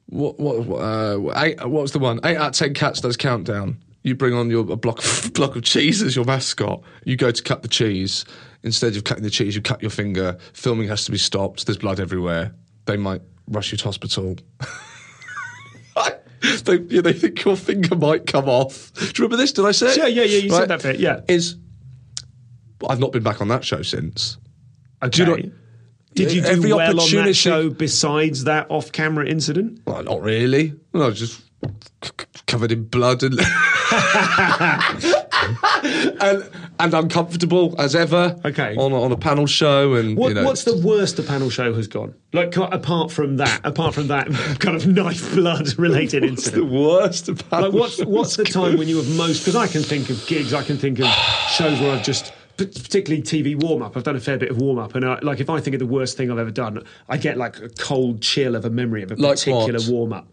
what? What? Uh, eight, was the one? Eight out of ten cats does countdown. You bring on your a block block of cheese as your mascot. You go to cut the cheese. Instead of cutting the cheese, you cut your finger. Filming has to be stopped. There's blood everywhere. They might rush you to hospital. they, yeah, they think your finger might come off. Do you remember this? Did I say? it? Yeah, yeah, yeah, you said that bit, yeah. Is I've not been back on that show since. Okay. you know- Did you do Every well on that show besides that off-camera incident? Well, not really. I was just covered in blood and and, and uncomfortable as ever. Okay. On a, on a panel show and What, you know, what's the worst the panel show has gone? Like apart from that, apart from that kind of knife blood related the incident. The worst Like what's what's the time when you have most? Because I can think of gigs, I can think of shows where I've just. Particularly TV warm up. I've done a fair bit of warm up, and I, like if I think of the worst thing I've ever done, I get like a cold chill of a memory of a particular warm up.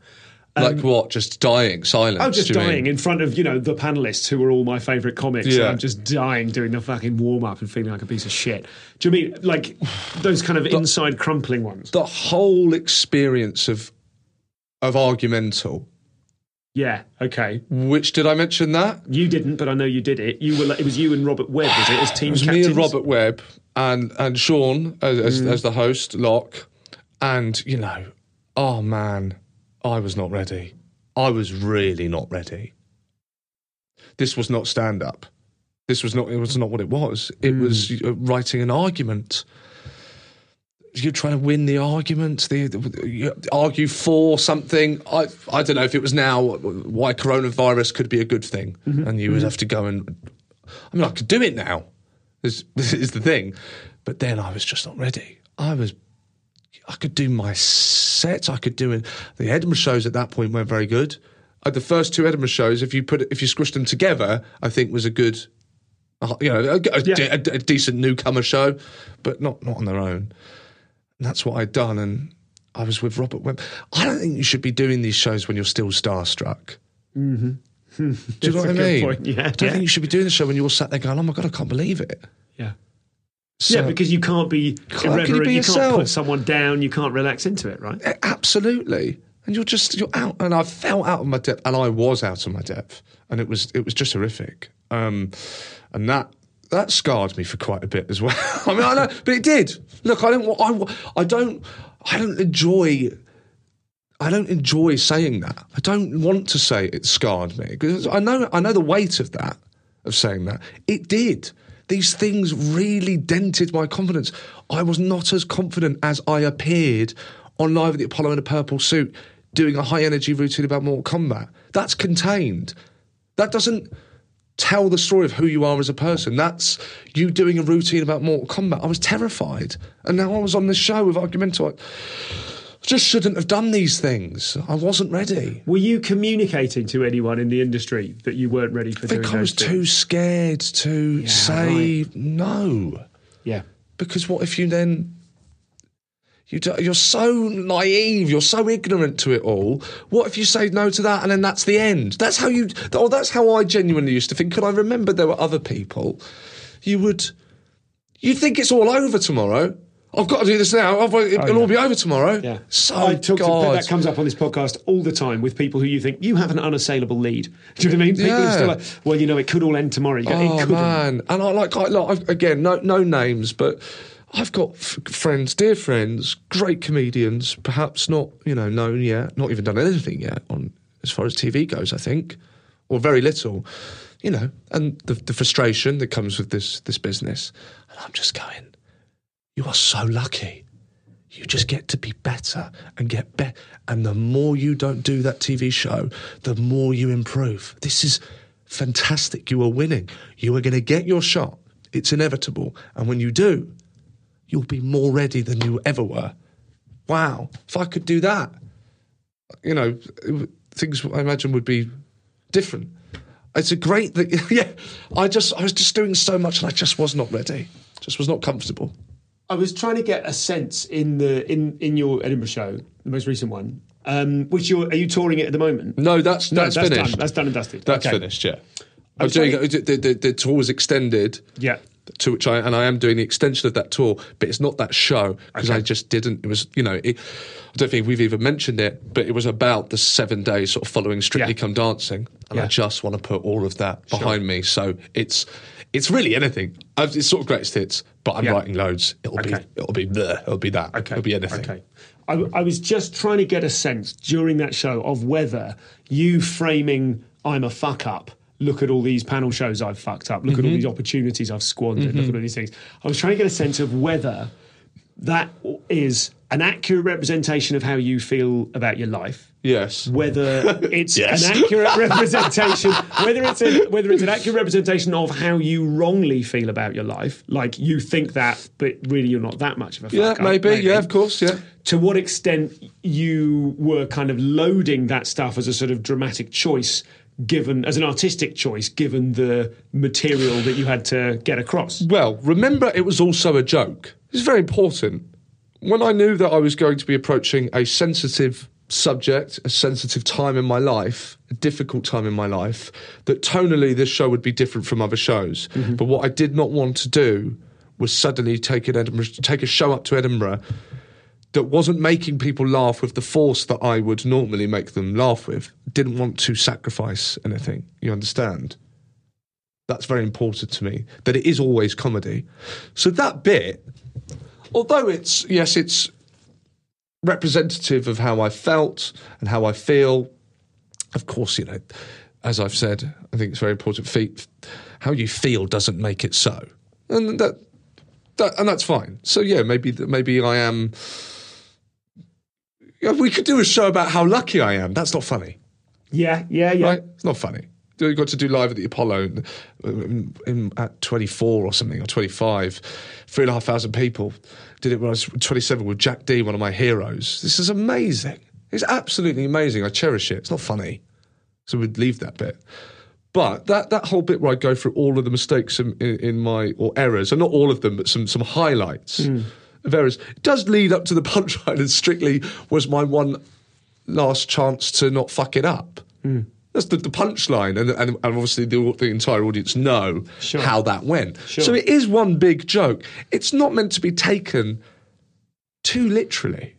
Like what? Just dying, silence. I'm just you mean? dying in front of you know the panelists who are all my favourite comics. Yeah. And I'm just dying doing the fucking warm up and feeling like a piece of shit. Do you mean like those kind of inside crumpling ones? The whole experience of of argumental. Yeah. Okay. Which did I mention that? You didn't, but I know you did it. You were. like- It was you and Robert Webb, was it? As team It was captains. me and Robert Webb and and Sean as, as, Mm. as the host, Lock, and you know, oh man, I was not ready. I was really not ready. This was not stand up. This was not. It was not what it was. It Mm. was uh, writing an argument. You're trying to win the argument. The, the- you argue for something. I I don't know if it was now why coronavirus could be a good thing, Mm-hmm. and you would have to go and. I mean, I could do it now. This, this is the thing, but then I was just not ready. I was. I could do my sets. I could do it. The Edinburgh shows at that point weren't very good. Uh, the first two Edinburgh shows, if you put if you squished them together, I think was a good, uh, you know, a, a, Yeah. a- a decent newcomer show, but not not on their own. And that's what I'd done, and I was with Robert Webb. I don't think you should be doing these shows when you're still starstruck. Mm-hmm. Do you know what I mean? point. Yeah, I don't yeah. think you should be doing the show when you're all sat there going, "Oh my god, I can't believe it." Yeah. So- yeah, because you can't be can you irreverent. be You, can't put someone down. You can't relax into it, right? Absolutely. And you're just you're out and I felt out of my depth and I was out of my depth. And it was it was just horrific. Um and that that scarred me for quite a bit as well. I mean, I know, but it did. Look, I don't. I, I don't. I don't enjoy. I don't enjoy saying that. I don't want to say it scarred me because I know. I know the weight of that. Of saying that, it did. These things really dented my confidence. I was not as confident as I appeared on Live at the Apollo in a purple suit, doing a high energy routine about Mortal Kombat. That's contained. That doesn't tell the story of who you are as a person. That's you doing a routine about Mortal Kombat. I was terrified. And now I was on the show with Argumental. Just shouldn't have done these things. I wasn't ready. Were you communicating to anyone in the industry that you weren't ready for I think I was too scared to say no. Yeah. Because what if you then you do, you're so naive, you're so ignorant to it all. What if you say no to that and then that's the end? That's how you. Oh, that's how I genuinely used to think. Could I remember there were other people. You would, you'd think it's all over tomorrow. I've got to do this now. I've, oh, it'll all be over tomorrow. Oh, Yeah. So I talk to, that comes up on this podcast all the time with people who you think you have an unassailable lead. Do you know what I mean? People Yeah. are still like, well, you know, it could all end tomorrow. You go, Oh couldn't. man, and I like, I, like I've- again, no, no names, but I've got f- friends, dear friends, great comedians, perhaps not, you know, known yet, not even done anything yet on as far as TV goes, I think, or very little, you know, and the, the frustration that comes with this this business, and I'm just going, you are so lucky. You just get to be better and get better. And the more you don't do that TV show, the more you improve. This is fantastic. You are winning. You are going to get your shot. It's inevitable. And when you do, you'll be more ready than you ever were. Wow. If I could do that, you know, things I imagine would be different. It's a great thing. Yeah. I just, I was just doing so much and I just was not ready. Just was not comfortable. I was trying to get a sense in the in in your Edinburgh show, the most recent one. Um, which you're are you touring it at the moment? No, that's No, that's, that's finished. done. That's done and dusted. That's Okay. finished. Yeah, I'm was doing. The, the, the tour was extended. Yeah. To which I and I am doing the extension of that tour, but it's not that show because Okay. I just didn't. It was you know, it, I don't think we've even mentioned it, but it was about the seven days sort of following Strictly Yeah. Come Dancing, and Yeah. I just want to put all of that behind me. So it's it's really anything. I've, it's sort of greatest hits, but I'm Yeah. writing loads. It'll Okay. be it'll be there. It'll be that. Okay. It'll be anything. Okay. I, I was just trying to get a sense during that show of whether you framing I'm a fuck up. Look at all these panel shows I've fucked up. Look at all Mm-hmm. these opportunities I've squandered. Look at all these things. I was trying to get a sense of whether that is an accurate representation of how you feel about your life. Yes. Whether it's Yes. an accurate representation, whether it's a, whether it's an accurate representation of how you wrongly feel about your life, like you think that, but really you're not that much of a fuck Yeah, up, maybe. Yeah, of course. Yeah. to what extent you were kind of loading that stuff as a sort of dramatic choice given as an artistic choice given the material that you had to get across Well, remember, it was also a joke. It's very important. When I knew that I was going to be approaching a sensitive subject, a sensitive time in my life, a difficult time in my life, that tonally this show would be different from other shows. Mm-hmm. But what I did not want to do was suddenly take an Edinburgh, take a show up to Edinburgh that wasn't making people laugh with the force that I would normally make them laugh with. Didn't want to sacrifice anything. You understand? That's very important to me, that it is always comedy. So that bit, although it's, yes, it's representative of how I felt and how I feel, of course, you know, as I've said, I think it's very important. Fe- how you feel doesn't make it so. And that, that and that's fine. So yeah, maybe maybe I am. Yeah, we could do a show about how lucky I am. That's not funny yeah yeah yeah right? It's not funny. Got to do live at the Apollo in, in, in, at 24 or something, or 25, three and a half thousand people. Did it when I was 27 with Jack Dee, one of my heroes. This is amazing. It's absolutely amazing. I cherish it. It's not funny. So we'd leave that bit. But that, that whole bit where I go through all of the mistakes in, in, in my, or errors, and not all of them, but some, some highlights hmm. of errors, it does lead up to the punchline, and strictly was my one last chance to not fuck it up. Hmm. That's the, the punchline, and, and, and obviously the, the entire audience know Sure. how that went. Sure. So it is one big joke. It's not meant to be taken too literally.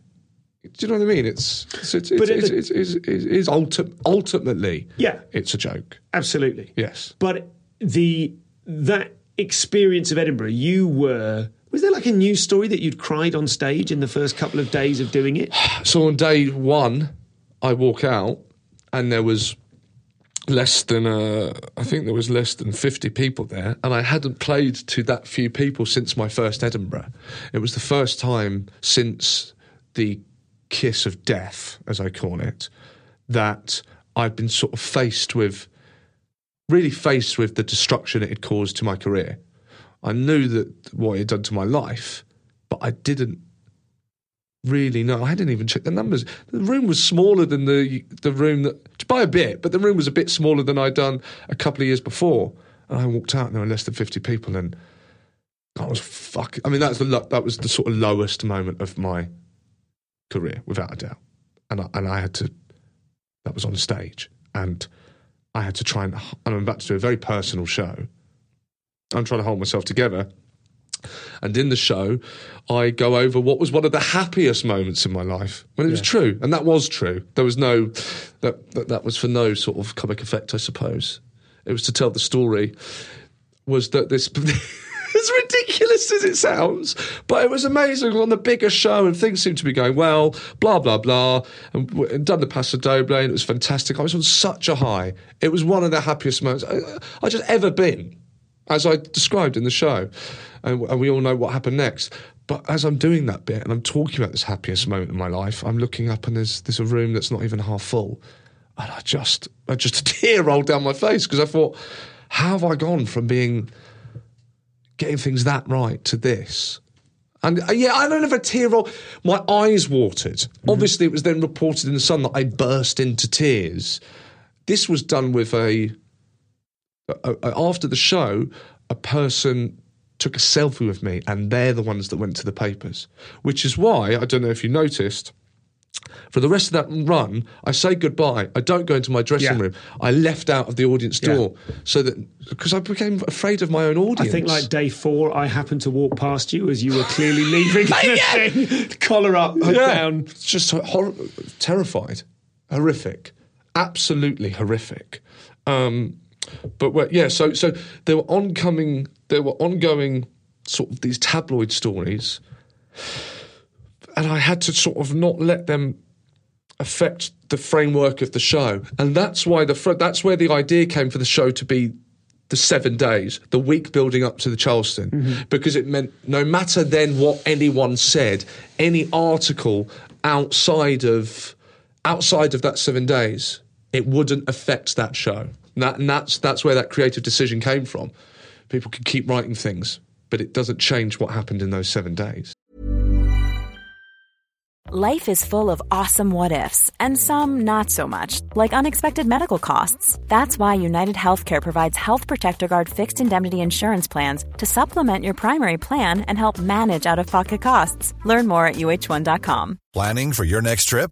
Do you know what I mean? It's it's it's, But it's, it- it's, it's, it's, it's ulti- ultimately Yeah. it's a joke. absolutely Yes. but the that experience of edinburgh you were was there like a news story that you'd cried on stage in the first couple of days of doing it So on day one, I walk out, and there was less than uh, I think there was less than fifty people there, and I hadn't played to that few people since my first Edinburgh. It was the first time since the kiss of death, as I call it, that I'd been sort of faced with really faced with the destruction it had caused to my career. I knew that what it had done to my life, but I didn't really know. I hadn't even checked the numbers. The room was smaller than the the room that by a bit, but the room was a bit smaller than I'd done a couple of years before. And I walked out and there were less than fifty people, and I was fuck. I mean, that's the lo- that was the sort of lowest moment of my career, without a doubt. And I, and I had to. That was on stage, and I had to try and. And I'm about to do a very personal show. I'm trying to hold myself together. And in the show, I go over what was one of the happiest moments in my life when it was true, and that was true. There was no that, that that was for no sort of comic effect, I suppose. It was to tell the story. Was that this? as ridiculous as it sounds, but it was amazing on the bigger show, and things seemed to be going well. Blah blah blah, and, and done the Paso Doble, and it was fantastic. I was on such a high. It was one of the happiest moments I, I just ever been as I described in the show. And, and we all know what happened next. But as I'm doing that bit and I'm talking about this happiest moment in my life, I'm looking up and there's there's a room that's not even half full. And I just, I just a tear rolled down my face because I thought, how have I gone from being getting things that right to this? And uh, yeah, I don't have a tear roll. My eyes watered. Obviously, it was then reported in the Sun that I burst into tears. This was done with a uh, uh, after the show, a person took a selfie with me, and they're the ones that went to the papers. Which is why I don't know if you noticed. For the rest of that run, I say goodbye. I don't go into my dressing Yeah. room. I left out of the audience Yeah. door so that because I became afraid of my own audience. I think like day four, I happened to walk past you as you were clearly leaving the thing, collar up, hood down. Just hor- terrified, horrific, absolutely horrific. Um, but well, yeah, so so there were oncoming, there were ongoing sort of these tabloid stories, and I had to sort of not let them affect the framework of the show, and that's why the that's where the idea came for the show to be the seven days, the week building up to the Charleston, mm-hmm. because it meant no matter then what anyone said, any article outside of outside of that seven days, it wouldn't affect that show. And, that, and that's that's where that creative decision came from. People can keep writing things, but it doesn't change what happened in those seven days. Life is full of awesome what ifs, and some not so much, like unexpected medical costs. That's why United Healthcare provides Health Protector Guard fixed indemnity insurance plans to supplement your primary plan and help manage out of pocket costs. Learn more at uh1.com. Planning for your next trip?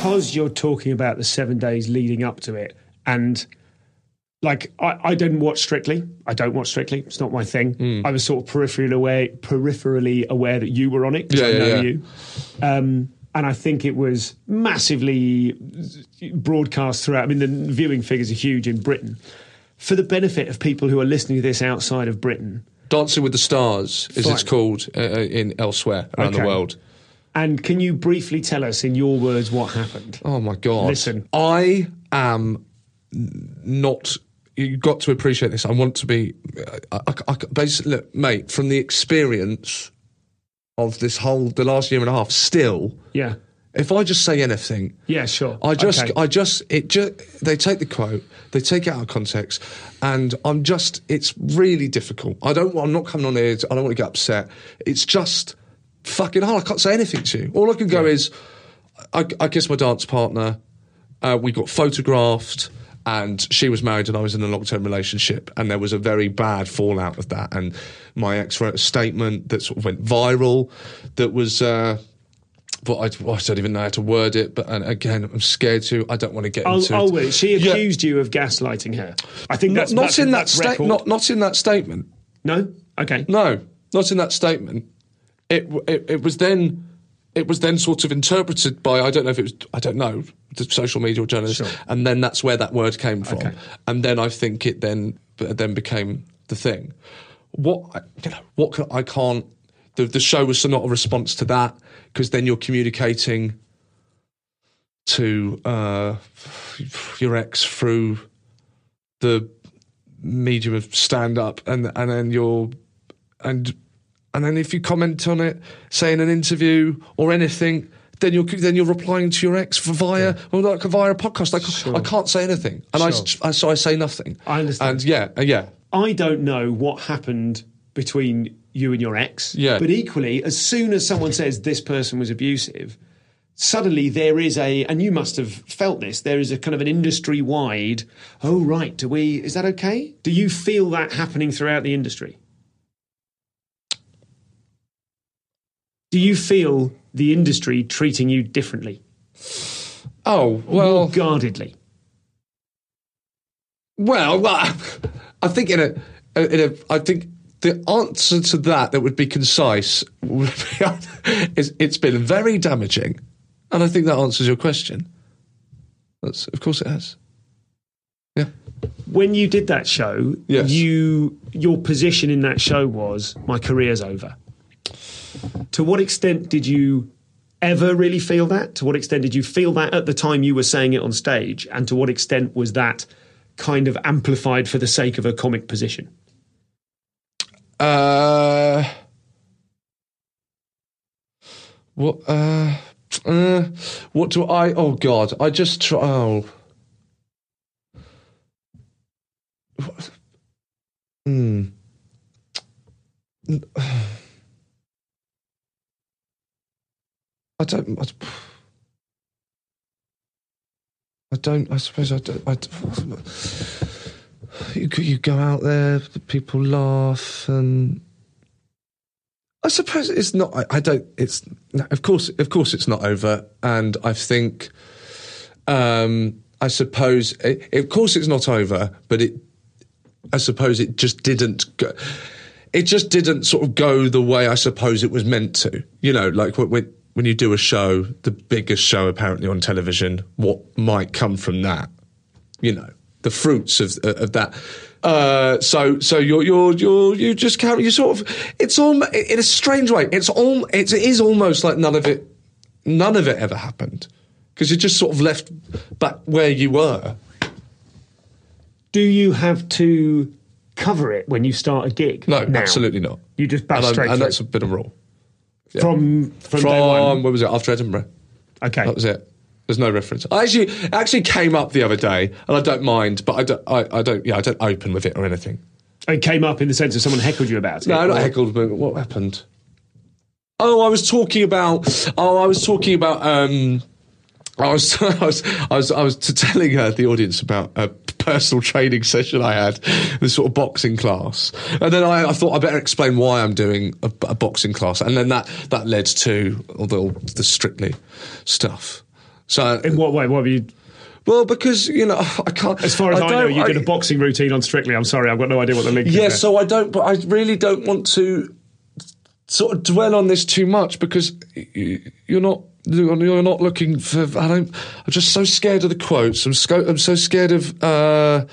Because you're talking about the seven days leading up to it, and like I, I didn't watch Strictly. I don't watch Strictly. It's not my thing. Hmm. I was sort of peripherally aware, peripherally aware that you were on it. Yeah, I know yeah. you. Um, and I think it was massively broadcast throughout. I mean, the viewing figures are huge in Britain. For the benefit of people who are listening to this outside of Britain, Dancing with the Stars, as Fine. it's called uh, in elsewhere around Okay. the world. And can you briefly tell us, in your words, what happened? Oh my god! Listen. I am not. You've got to appreciate this. I want to be. I, I, I, basically, look, mate, from the experience of this whole the last year and a half, still, Yeah, if I just say anything, yeah, sure. I just, Okay. I just, it just, they take the quote, they take it out of context, and I'm just, it's really difficult. I don't, I'm not coming on here, to, I don't want to get upset. It's just fucking hard. I can't say anything to you. All I can go is, I, I kissed my dance partner, uh, we got photographed. And she was married, and I was in a long-term relationship, and there was a very bad fallout of that. And my ex wrote a statement that sort of went viral, that was uh, but I, well, I don't even know how to word it. But and again, I'm scared to. I don't want to get Oh, into. oh wait, she Yeah. accused you of gaslighting her. I think that's not that's- in that that's state. record. Not not in that statement. no. Okay. No, not in that statement. It, it it was then it was then sort of interpreted by I don't know if it was I don't know the social media or journalists, Sure. and then that's where that word came from, Okay. and then I think it then then became the thing. What I- you know, what can, I can't. The the show was not a response to that because then you're communicating to uh, your ex through the medium of stand up, and and then you're and and then if you comment on it, say in an interview or anything, then you're then you're replying to your ex for via or like via a podcast. I, ca- I can't say anything, and I, Sure. I so I say nothing. I understand. And yeah, uh, yeah, I don't know what happened between you and your ex. Yeah. But equally, as soon as someone says this person was abusive, suddenly there is a, and you must have felt this, there is a kind of an industry wide, oh, right, do we, is that okay? Do you feel that happening throughout the industry? Do you feel the industry treating you differently, Oh well. more well, guardedly? well, well, I think in a in a I think the answer to that that would be concise would be, is it's been very damaging, and I think that answers your question. That's of course it has. Yeah. when you did that show, Yes. you your position in that show was my career's over. To what extent did you ever really feel that? To what extent did you feel that at the time you were saying it on stage? And to what extent was that kind of amplified for the sake of a comic position? Uh, what? Uh, uh, what do I? Oh God! I just try. Oh. Hmm. I don't. I, I don't. I suppose I don't. I, you you go out there, people laugh, and I suppose it's not. I, I don't. It's no, of course, of course, it's not over, and I think. Um, I suppose, it, of course, it's not over, but it. I suppose it just didn't go. It just didn't sort of go the way I suppose it was meant to. You know, like when- when you do a show, the biggest show apparently on television, what might come from that? You know, the fruits of of that. Uh, so so you're you're you're you just can't you sort of it's all in a strange way. It's all it's, it is almost like none of it none of it ever happened because you just sort of left back where you were. Do you have to cover it when you start a gig? No, now? absolutely not. You just bash and, straight and that's a bit of rule. From from, From day one. where was it? After Edinburgh. Okay. That was it. There's no reference. I actually it actually came up the other day, and I don't mind, but I don't. I, I don't. Yeah, I don't open with it or anything. It came up in the sense of someone heckled you about it. No, not heckled. But what happened? Oh, I was talking about. Oh, I was talking about. Um, I was, I was, I was, I was telling uh, the audience about a personal training session I had, this sort of boxing class, and then I, I thought I better explain why I'm doing a, a boxing class, and then that that led to all the, all the strictly stuff. So, In what way? What have you? well, because you know, I can't. As far as I, know, don't- you did a boxing routine on Strictly. I'm sorry, I've got no idea what the link is. Yeah, there. so I don't, but I really don't want to sort of dwell on this too much because you're not. You're not looking for. I don't. I'm just so scared of the quotes. I'm, sco- I'm so scared of. Uh,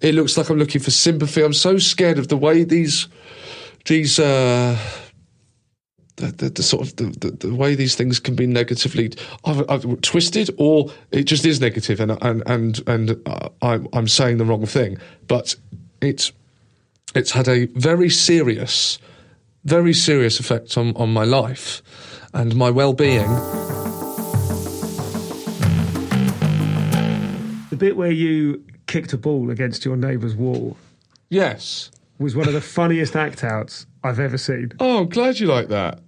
it looks like I'm looking for sympathy. I'm so scared of the way these these uh, the, the, the sort of the, the, the way these things can be negatively twisted or it just is negative and and and and uh, I'm I'm saying the wrong thing, but it's it's had a very serious, very serious effect on on my life and my well being. the bit where you kicked a ball against your neighbour's wall Yes. was one of the funniest act outs I've ever seen. Oh, I'm glad you like that.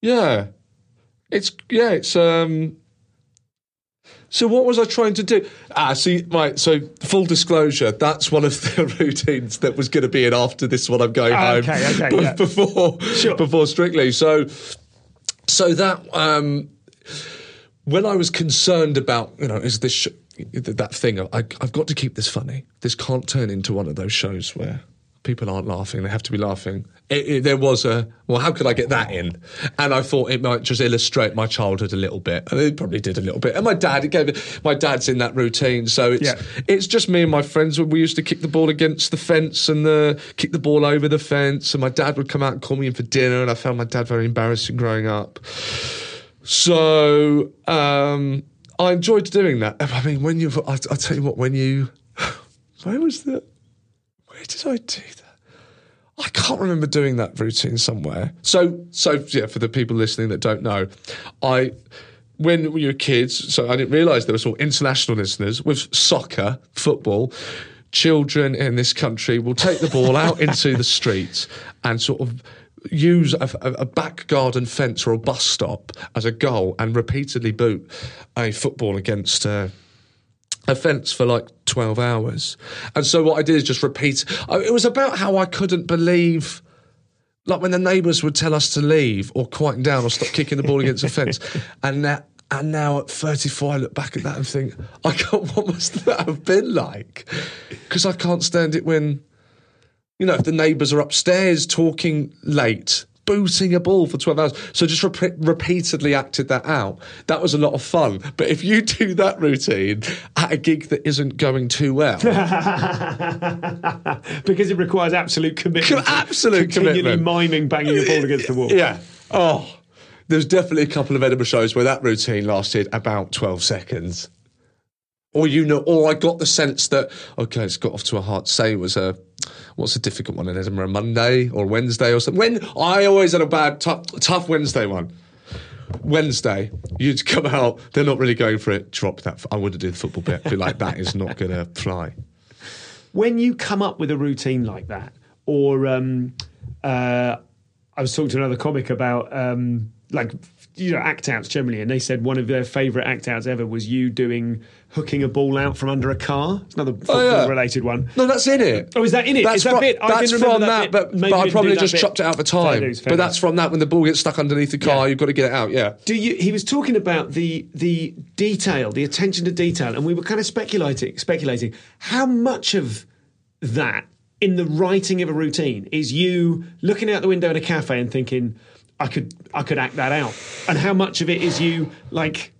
Yeah. It's yeah, it's um so what was I trying to do? Ah, see, right. So full disclosure, that's one of the routines that was going to be in after this one. I'm going home okay, okay, yeah. before Sure. before Strictly. So, so that um, when I was concerned about, you know, is this sh- that thing? I, I've got to keep this funny. This can't turn into one of those shows where people aren't laughing. They have to be laughing. It, it, there was a well, how could I get that in? And I thought it might just illustrate my childhood a little bit, and it probably did a little bit. And my dad, it gave my dad's in that routine, so it's Yeah. it's just me and my friends when we used to kick the ball against the fence and the kick the ball over the fence, and my dad would come out and call me in for dinner, and I found my dad very embarrassing growing up. So um, I enjoyed doing that. I mean, when you, I, I tell you what, when you, where was that? Where did I do that? I can't remember doing that routine somewhere. So, so yeah, for the people listening that don't know, I when we were kids, so I didn't realise there were sort of international listeners with soccer, football. Children in this country will take the ball out into the streets and sort of use a, a, a back garden fence or a bus stop as a goal and repeatedly boot a football against. Uh, a fence for like 12 hours. And so what I did is just repeat. It was about how I couldn't believe, like when the neighbours would tell us to leave or quieten down or stop kicking the ball against the fence. And now, and now at 34, I look back at that and think, I can't, what must that have been like? Because I can't stand it when, you know, if the neighbours are upstairs talking late. Booting a ball for 12 hours. So just repe- repeatedly acted that out. That was a lot of fun. But if you do that routine at a gig that isn't going too well, because it requires absolute commitment. Absolute continually commitment. miming banging your ball against the wall. yeah. Oh, there's definitely a couple of Edinburgh shows where that routine lasted about 12 seconds. Or you know, or I got the sense that okay, it's got off to a hard. Say it was a what's a difficult one in Edinburgh, Monday or Wednesday or something. When I always had a bad tough, tough Wednesday one. Wednesday, you'd come out. They're not really going for it. Drop that. I wouldn't do the football bit. Be like that is not going to fly. when you come up with a routine like that, or um, uh, I was talking to another comic about um, like you know act outs generally, and they said one of their favourite act outs ever was you doing hooking a ball out from under a car. It's another football yeah. related one. No, that's in it. Oh, is that in it? That's Is that from, bit? I That's from that that, but, but I probably just bit. chopped it out for time. fair but that's from that when the ball gets stuck underneath the car, Yeah. you've got to get it out. Yeah. Do you? He was talking about the the detail, the attention to detail, and we were kind of speculating, speculating how much of that in the writing of a routine is you looking out the window in a cafe and thinking, I could I could act that out, and how much of it is you like,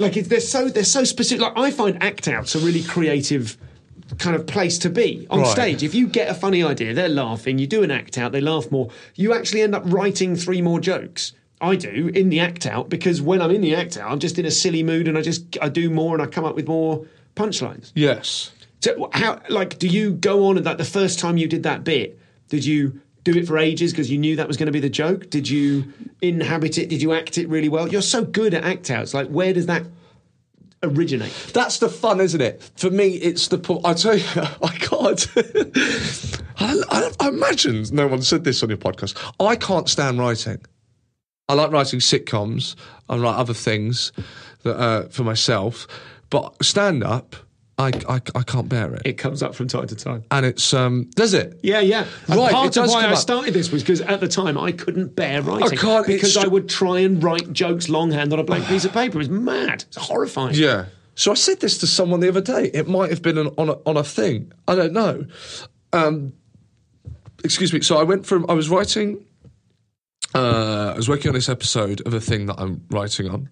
like they're so they're so specific. Like I find act outs a really creative kind of place to be on Right. stage. If you get a funny idea, they're laughing, you do an act out, they laugh more, you actually end up writing three more jokes. I do in the act out because when I'm in the act out, I'm just in a silly mood and I just I do more and I come up with more punchlines. Yes. So how like do you go on and like the first time you did that bit, did you do it for ages because you knew that was going to be the joke? Did you inhabit it? Did you act it really well? You're so good at act outs. Like where does that originate? That's the fun, isn't it? For me, it's the. po- I tell you, I can't. I, I, I imagine no one said this on your podcast. I can't stand writing. I like writing sitcoms. I write other things that, uh, for myself, but stand up, I, I, I can't bear it. It comes up from time to time. and it's um, does it? Yeah, yeah. And Right, part of why I started this was because at the time I couldn't bear writing. can't- because I would try and write jokes longhand on a blank piece of paper. It was mad. It's horrifying. Yeah. So I said this to someone the other day. It might have been an, on a, on a thing. I don't know. Um, excuse me. So I went from I was writing. Uh, I was working on this episode of a thing that I'm writing on,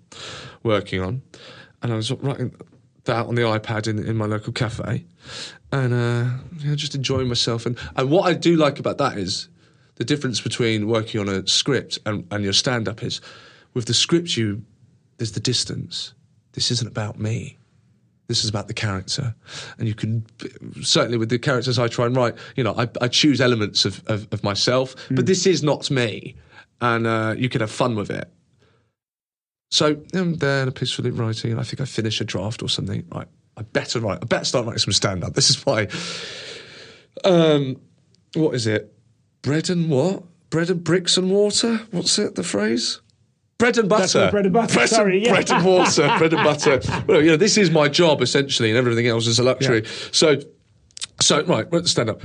working on, and I was writing that on the iPad in in my local cafe, and uh, yeah, just enjoying myself. And and what I do like about that is the difference between working on a script and, and your stand up is with the script you there's the distance. This isn't about me. This is about the character, and you can certainly with the characters I try and write. You know, I, I choose elements of, of, of myself, but this is not me, and uh, you can have fun with it. So I'm there peacefully writing, and I think I finish a draft or something. Right, I better write. I better start writing some stand up. This is why. Um, what is it? Bread and what? Bread and bricks and water. What's it? The phrase? Bread and butter. Bread and butter, Bread, sorry, and, yeah. bread and water. bread and butter. Well, you know, this is my job essentially, and everything else is a luxury. So, so right, stand up.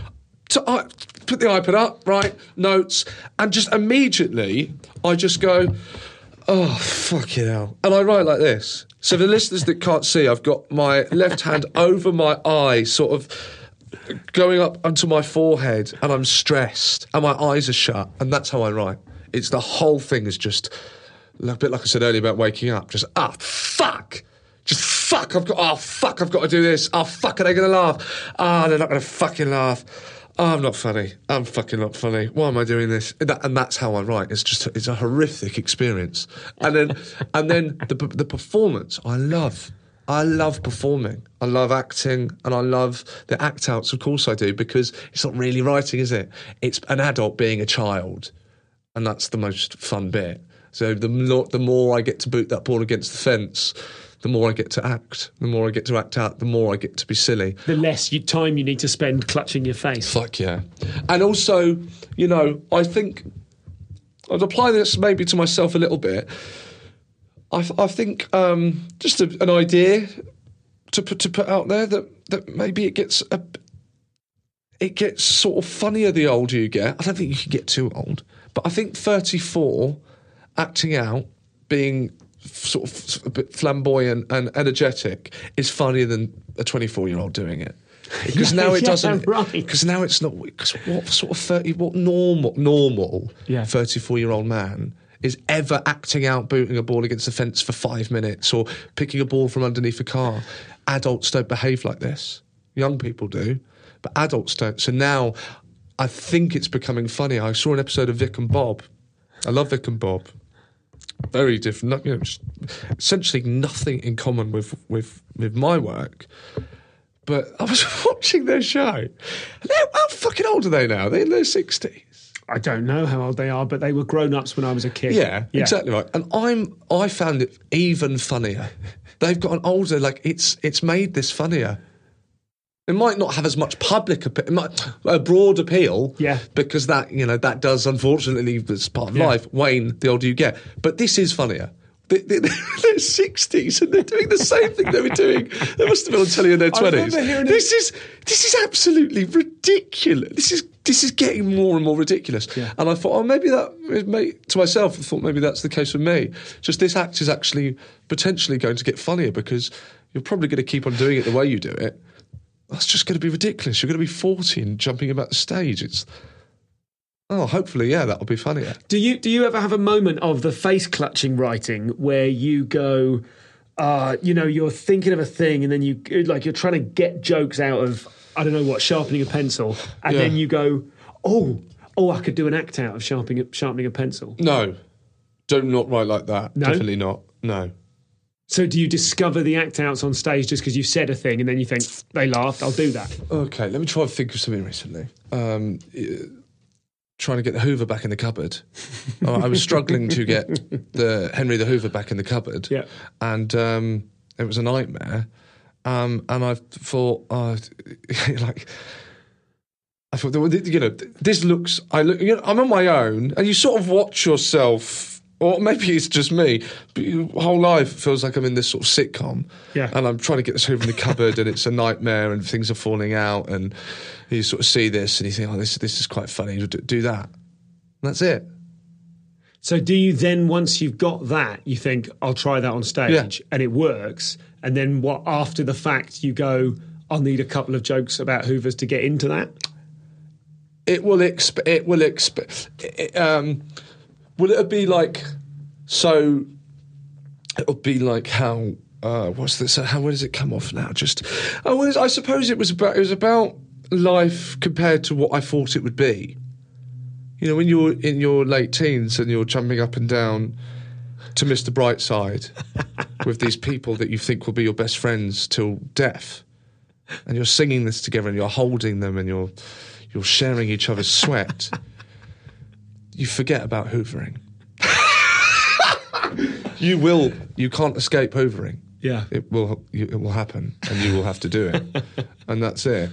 So I put the iPad up, right, notes, and just immediately I just go, oh fuck it hell, and I write like this. So the listeners that can't see, I've got my left hand over my eye, sort of going up onto my forehead and I'm stressed and my eyes are shut and that's how I write. It's the whole thing is just a bit like I said earlier about waking up. Just ah fuck. Just fuck. I've got oh fuck. I've got to do this. Oh fuck. Are they going to laugh? Ah, they're not going to fucking laugh. Oh, I'm not funny. I'm fucking not funny. Why am I doing this? And, that, and that's how I write. It's just it's a horrific experience. And then and then the the performance I love. I love performing. I love acting and I love the act outs, of course I do, because it's not really writing, is it? It's an adult being a child. And that's the most fun bit. So the the more I get to boot that ball against the fence, the more I get to act. The more I get to act out, the more I get to be silly. The less you, time you need to spend clutching your face. Fuck yeah. And also, you know, I think I'd apply this maybe to myself a little bit. I, I think um, just a, an idea to put to put out there that that maybe it gets a it gets sort of funnier the older you get. I don't think you can get too old, but I think 34 acting out, being sort of a bit flamboyant and energetic is funnier than a 24 year old doing it. Because Yeah, now it yeah, doesn't. right. Because now it's not. Because what sort of 30, what normal, normal Yeah. 34 year old man is ever acting out booting a ball against the fence for five minutes or picking a ball from underneath a car? Adults don't behave like this. Young people do, but adults don't. So now I think it's becoming funny. I saw an episode of Vic and Bob. I love Vic and Bob. Very different, you know, essentially nothing in common with, with, with my work. But I was watching their show. How fucking old are they now? They're in their 60s. I don't know how old they are, but they were grown ups when I was a kid. Yeah, exactly right. And I'm I found it even funnier. They've gotten older. Like it's it's made this funnier. It might not have as much public appeal, might a broad appeal. Yeah. because that you know that does unfortunately as part of Yeah. life wane the older you get. But this is funnier. They- they- They're sixties and they're doing the same thing they were doing. They must have been on telly in their twenties. This is this is absolutely ridiculous. This is this is getting more and more ridiculous. Yeah. And I thought, oh, maybe that may, to myself. I thought maybe that's the case with me. Just this act is actually potentially going to get funnier because you're probably going to keep on doing it the way you do it. That's just going to be ridiculous. You're going to be 40 and jumping about the stage. It's oh, hopefully, yeah, that'll be funnier. Do you do you ever have a moment of the face clutching writing where you go, uh, you know, you're thinking of a thing and then you like you're trying to get jokes out of I don't know what sharpening a pencil, and Yeah. then you go, oh, oh, I could do an act out of sharpening a, sharpening a pencil. No, do not not write like that. No? Definitely not. No. So do you discover the act outs on stage just because you said a thing and then you think they laughed? I'll do that. Okay, let me try and think of something recently. Um, uh, trying to get the Hoover back in the cupboard. Uh, I was struggling to get the Henry the Hoover back in the cupboard. Yeah. And um, it was a nightmare. Um, and I thought, oh, like, I thought, you know, this looks. I look. You know, I'm on my own, and you sort of watch yourself, or maybe it's just me. But your whole life feels like I'm in this sort of sitcom, Yeah. and I'm trying to get this over in the cupboard, and it's a nightmare, and things are falling out, and you sort of see this, and you think, oh, this this is quite funny. Do, do that. And that's it. So do you then once you've got that, you think I'll try that on stage Yeah. and it works, and then what after the fact you go, I'll need a couple of jokes about Hoovers to get into that. it will exp- it will exp- it, um will it be like so it'll be like how uh what's this how where does it come off now just oh well, I suppose it was about it was about life compared to what I thought it would be you know when you're in your late teens and you're jumping up and down to Mr. Brightside with these people that you think will be your best friends till death and you're singing this together and you're holding them and you're you're sharing each other's sweat, you forget about hoovering. you will. You can't escape hoovering. Yeah. It will. It will happen, and you will have to do it, and that's it,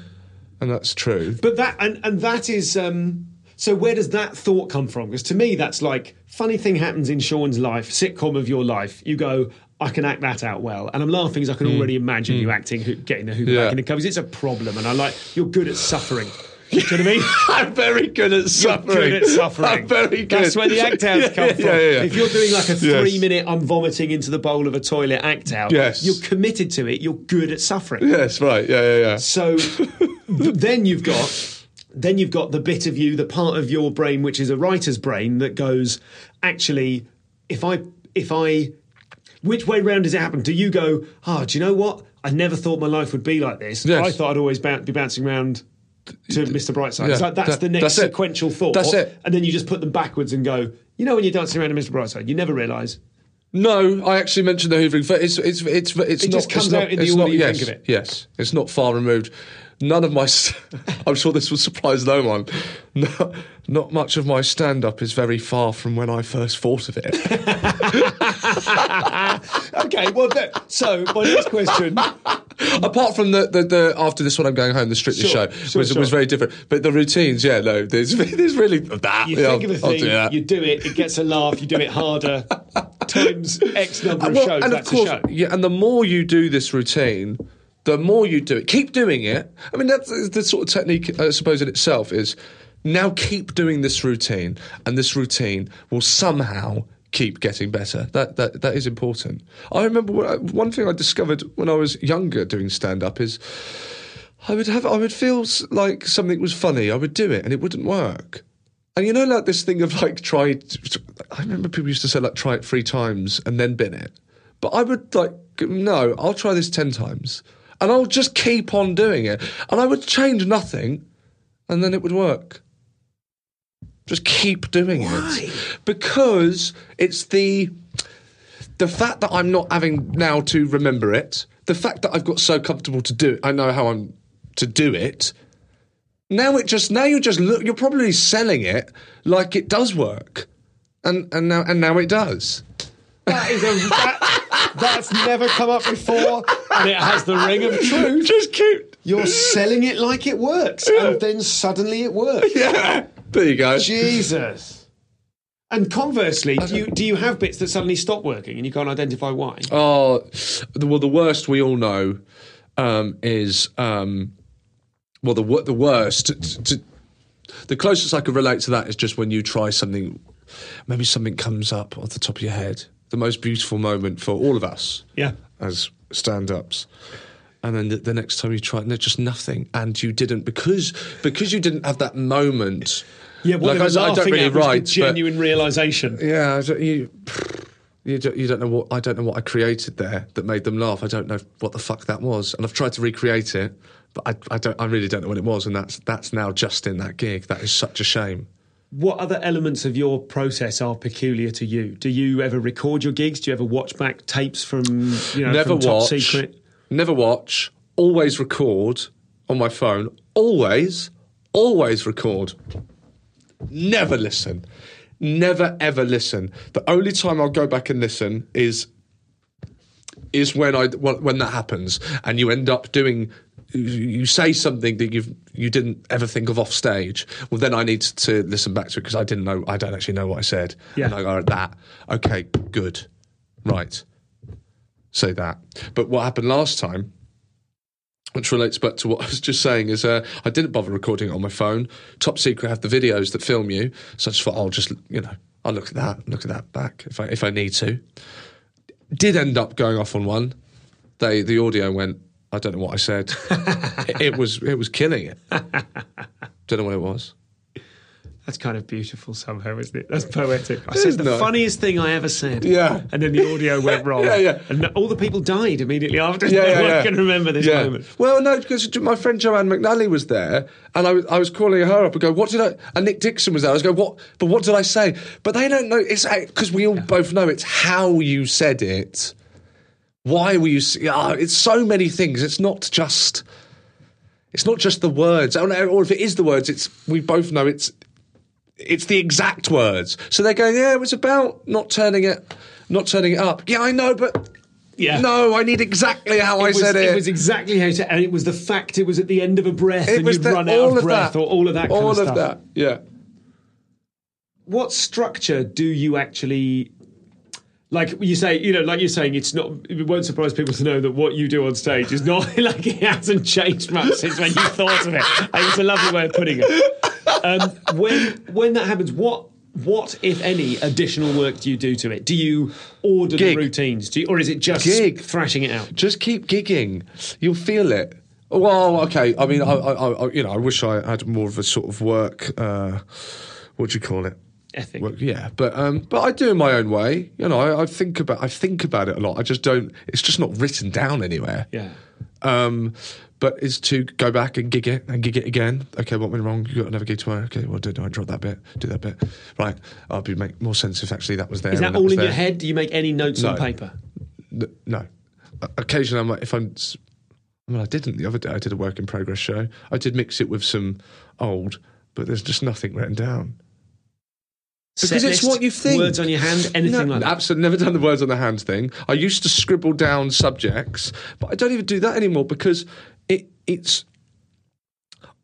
and that's true. But that and, and that is um so where does that thought come from? Because to me that's like funny thing happens in Seann's life, sitcom of your life. You go, I can act that out well, and I'm laughing because I can already imagine you acting, Ho- getting the Hoover Yeah. back in the covers. It's a problem, and I like you're good at suffering. Do you know what I mean? I'm very good at suffering. good at suffering. I'm very good. That's where the act outs Yeah, come yeah, from. yeah. If you're doing like a Yes. three minute I'm vomiting into the bowl of a toilet act out, Yes. you're committed to it, you're good at suffering. Yes, right. Yeah, yeah, yeah. So th- then you've got then you've got the bit of you, the part of your brain which is a writer's brain that goes, actually, if I if I which way round does it happen? Do you go, oh, do you know what? I never thought my life would be like this. Yes. I thought I'd always boun be bouncing around to Mr. Brightside. Yeah, that's that- the next that's sequential thought. That's it. And then you just put them backwards and go, you know when you're dancing around to Mr. Brightside, you never realise. No, I actually mentioned the hoovering. but It's it's it's it's It not, just comes it's not, out in the order not, you yes, think of it. Yes, it's not far removed. None of my. I'm sure this will surprise no one. No, not much of my stand-up is very far from when I first thought of it. Okay, well, that, so my next question. Apart from the, the, the after this one, I'm going home. The Strictly Sure, show sure, was sure. was very different. But the routines, yeah, no, there's there's really that. You yeah, think of a I'll- I'll thing, do you do it, it gets a laugh, you do it harder, times X number of Well, shows, and of course, show. yeah, and the more you do this routine, the more you do it. Keep doing it. I mean, that's the sort of technique, I suppose, in itself is now keep doing this routine, and this routine will somehow keep getting better. That that that is important. I remember one thing I discovered when I was younger doing stand up is. I would have, I would feel like something was funny. I would do it, and it wouldn't work. And you know, like this thing of like try. I remember people used to say like try it three times and then bin it. But I would like no. I'll try this ten times, and I'll just keep on doing it, and I would change nothing, and then it would work. Just keep doing it because it's the the fact that I'm not having now to remember it, the fact that I've got so comfortable to do it, I know how I'm to do it. Now it just now you're just look you're probably selling it like it does work, and and now and now it does. That is a, that, that's never come up before, and it has the ring of truth. Just cute. You're selling it like it works, and then suddenly it works. yeah. There you go. Jesus. And conversely, do you do you have bits that suddenly stop working and you can't identify why? Oh, the, well, the worst we all know um, is um, well, the the worst. To, to, the closest I could relate to that is just when you try something, maybe something comes up off the top of your head. The most beautiful moment for all of us, Yeah. as stand-ups. And then the, the next time you try it, and there's just nothing, and you didn't because because you didn't have that moment. Yeah, what Like, I- I don't really at was the write, but- genuine realisation. Yeah, I don't- you, you don't, you don't know what I don't know what I created there that made them laugh. I don't know what the fuck that was, and I've tried to recreate it, but I, I don't. I really don't know what it was, and that's that's now just in that gig. That is such a shame. What other elements of your process are peculiar to you? Do you ever record your gigs? Do you ever watch back tapes from you know never from Top. Secret? Never watch. Always record on my phone. Always, always record. Never listen. Never ever listen. The only time I'll go back and listen is is when I when that happens, and you end up doing. You you say something that you've you didn't ever think of off stage. Well, then I need to listen back to it because I didn't know. I don't actually know what I said. Yeah. And I go that. Okay, good, right. Say that. But what happened last time which relates back to what I was just saying, is uh, I didn't bother recording it on my phone. Top Secret have the videos that film you, so I just thought I'll just you know I'll look at that, look at that back if I if I need to. Did end up going off on one. They the audio went. I don't know what I said. it, it was it was killing it. don't know what it was. That's kind of beautiful somehow, isn't it? That's poetic. I said the funniest thing I ever said. Yeah. And then the audio went wrong. Yeah, yeah. And all the people died immediately after. Yeah, yeah, yeah. can remember this Yeah. moment. Well, no, because my friend Joanne McNally was there, and I was, I was calling her up and go, "What did I?" And Nick Dixon was there. I was going, "What?" But what did I say? But they don't know. It's because we all both know it's how you said it. Why were you? Yeah, it's so many things. It's not just. It's not just the words, or or if it is the words, it's we both know it's it's the exact words. So they're going, yeah, it was about not turning it, not turning it up. Yeah, I know, but Yeah. no, I need exactly how I It was, said it. it was exactly how you said, and it was the fact it was at the end of a breath, It and was you'd the- run out of of breath, that. or all of that. Kind all of, of stuff. that. Yeah. What structure do you actually Like you say, you know, like you're saying, it's not. It won't surprise people to know that what you do on stage is not like it hasn't changed much since when you thought of it. Think it's a lovely way of putting it. Um, when when that happens, what what if any additional work do you do to it? Do you order Gig. the routines, do you, or is it just Gig. thrashing it out? Just keep gigging. You'll feel it. Well, okay. I mean, I, I, I you know, I wish I had more of a sort of work. Uh, what do you call it? Ethic. Work, yeah, but um, but I do in my own way. You know, I, I think about I think about it a lot. I just don't. It's just not written down anywhere. Yeah. Um, but is to go back and gig it and gig it again. Okay, what went wrong? You got another gig tomorrow. Okay, well, do I drop that bit? Do that bit. Right. I'll be make more sense if actually that was there. Is that and all in your head? Do you make any notes on paper? No. Occasionally, I'm like, if I'm. I mean, I didn't the other day. I did a work in progress show. I did mix it with some old, but there's just nothing written down. Because Set it's list, what you think. Words on your hand, anything no, like that. Absolutely, never done the words on the hand thing. I used to scribble down subjects, but I don't even do that anymore because it it's.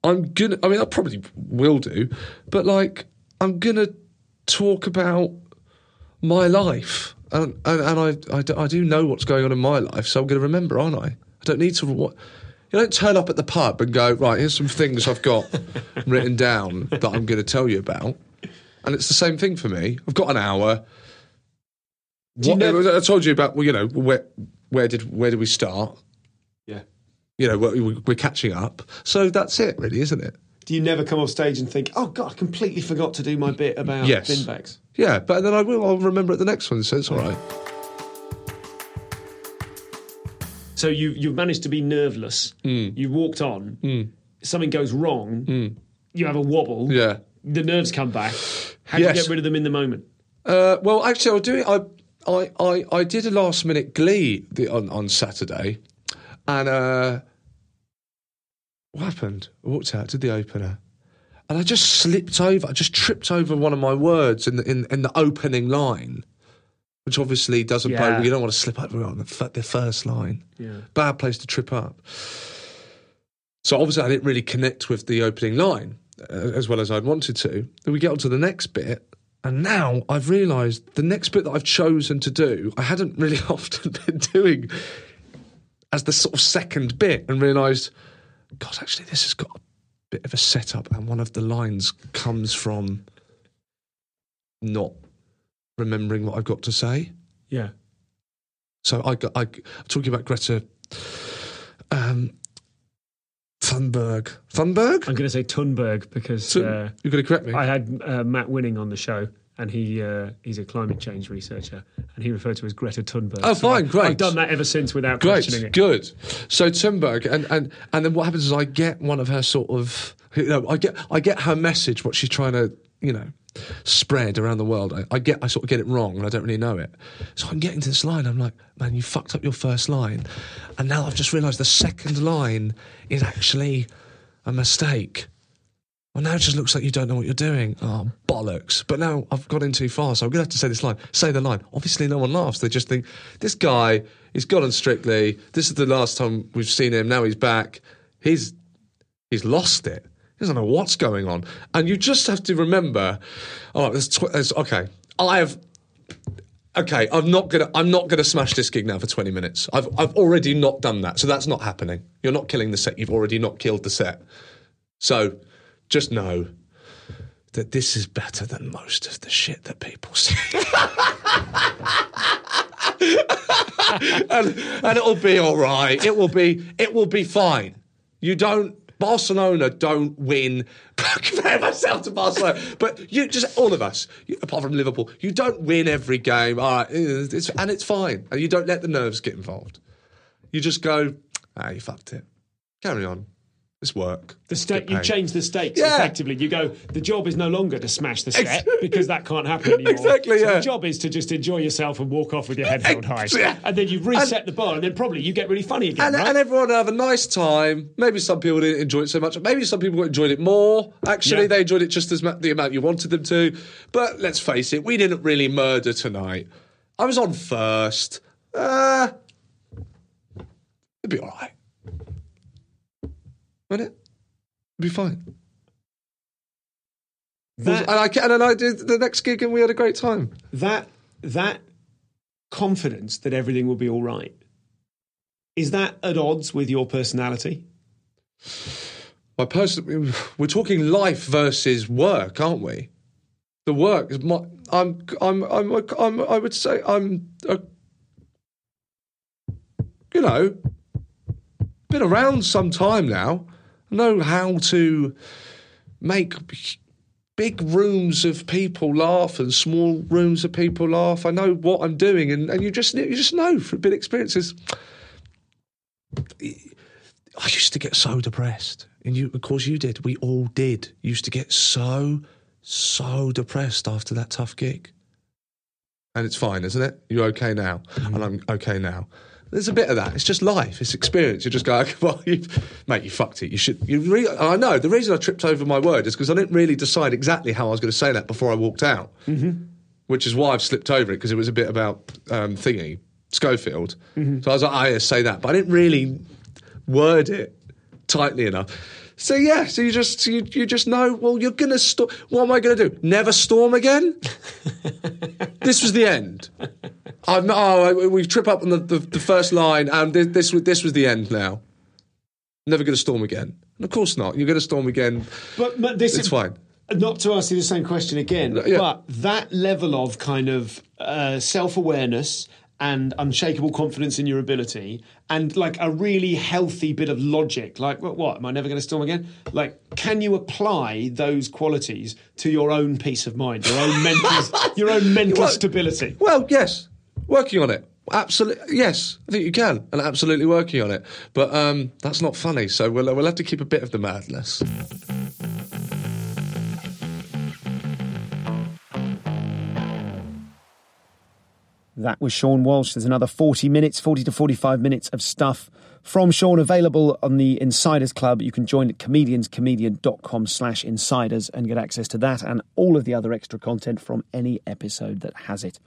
I'm gonna. I mean, I probably will do, but like, I'm gonna talk about my life, and and, and I, I do- I do know what's going on in my life, so I'm gonna remember, aren't I? I don't need to. What you don't turn up at the pub and go right. Here's some things I've got written down that I'm going to tell you about, and it's the same thing for me. I've got an hour. What, never- I told you about. Well, you know, where where did where did we start? Yeah. You know, we're, we're catching up. So that's it, really, isn't it? Do you never come off stage and think, "Oh God, I completely forgot to do my bit about Yes. bin bags"? Yeah, but then I will. I'll remember at the next one, so it's all right. So you you've managed to be nerveless. Hmm. You walked on. Something goes wrong. You have a wobble. Yeah. The nerves come back. How do you get rid of them in the moment? Uh, well, actually, I'll do it. I, I, I, I did a last minute Glee the, on on Saturday, and uh, what happened? I walked out, did the opener, and I just slipped over. I just tripped over one of my words in the in, in the opening line, which obviously doesn't. Yeah. bode- You don't want to slip over on the, the first line. Yeah. Bad place to trip up. So obviously, I didn't really connect with the opening line as well as I'd wanted to. Then we get on to the next bit, and now I've realised the next bit that I've chosen to do, I hadn't really often been doing as the sort of second bit, and realised, God, actually, this has got a bit of a setup, and one of the lines comes from not remembering what I've got to say. Yeah. So I got I, I'm talking about Greta um, Thunberg. Thunberg? I'm going to say Thunberg because uh, You're going to correct me. I had uh, Matt Winning on the show, and he uh, he's a climate change researcher, and he referred to as Greta Thunberg. Oh, So fine, I- great. I've done that ever since without questioning Great, it. good. So Thunberg, and, and and then what happens is I get one of her sort of, you know, I get I get her message, what she's trying to, you know, spread around the world. I, I get I sort of get it wrong, and I don't really know it. So I'm getting to this line. I'm like, man, you fucked up your first line, and now I've just realised the second line is actually a mistake. Well, now it just looks like you don't know what you're doing. Oh, bollocks. But now I've got in too far, so I'm going to have to say this line. Say the line. Obviously, no one laughs. They just think, this guy, he's gone on Strictly. This is the last time we've seen him. Now he's back. He's, he's lost it. He doesn't know what's going on. And you just have to remember, right, there's, tw- there's okay, I have okay, I'm not gonna I'm not gonna smash this gig now for 20 minutes. I've I've already not done that, so that's not happening. You're not killing the set. You've already not killed the set. So just know that this is better than most of the shit that people see. and, and it'll be all right. It will be it will be fine. You don't Barcelona don't win. Compare myself to Barcelona, but you just all of us, apart from Liverpool, you don't win every game. All right, it's, and it's fine. And you don't let the nerves get involved. You just go, ah, you fucked it. Carry on. It's work. The stake, you change the stakes Yeah. effectively. You go, the job is no longer to smash the set because that can't happen anymore. Exactly, So yeah. the job is to just enjoy yourself and walk off with your head held high. Yeah. And then you reset the bar, and then probably you get really funny again. and, right? and everyone have a nice time. Maybe some people didn't enjoy it so much. Maybe some people enjoyed it more. Actually, Yeah. they enjoyed it just as mu- the amount you wanted them to. But let's face it, we didn't really murder tonight. I was on first. Uh, it'd be all right. Wouldn't it? It'd be fine. that, and, I, and then I did the next gig and we had a great time. that, that confidence that everything will be all right. Is that at odds with your personality? My person, we're talking life versus work, aren't we? The work is my. I'm. I'm. I'm. a- I'm I would say I'm. A, you know, been around some time now. Know how to make big rooms of people laugh and small rooms of people laugh. I know what I'm doing, and, and you just you just know from big experiences. I used to get so depressed, and you, of course, you did. We all did. Used to get so, so depressed after that tough gig. And it's fine, isn't it? You're okay now, mm-hmm. and I'm okay now. There's a bit of that. It's just life. It's experience. You're just going, well, you, mate, you fucked it. You should. You re- I know the reason I tripped over my word is because I didn't really decide exactly how I was going to say that before I walked out, mm-hmm. which is why I've slipped over it because it was a bit about um, thingy Schofield. So I was like, I say that, but I didn't really word it tightly enough. So yeah, so you just you, you just know. Well, you're gonna storm. What am I gonna do? Never storm again? this was the end. I'm, oh, we trip up on the, the, the first line, and this, this was this was the end. Now, never gonna storm again. And of course not. You're gonna storm again. But, but this It's is fine. Not to ask you the same question again, yeah. but that level of kind of uh, self awareness and unshakable confidence in your ability, and like a really healthy bit of logic, like what? what am I never going to storm again? Like, can you apply those qualities to your own peace of mind, your own mental, your own mental Well, stability? Well, yes, working on it. Absolutely, yes, I think you can, and absolutely working on it. But um, that's not funny, so we'll we'll have to keep a bit of the madness. That was Seann Walsh. There's another 40 minutes, 40 to 45 minutes of stuff from Seann available on the Insiders Club. You can join at comedianscomedian.com slash insiders and get access to that and all of the other extra content from any episode that has it.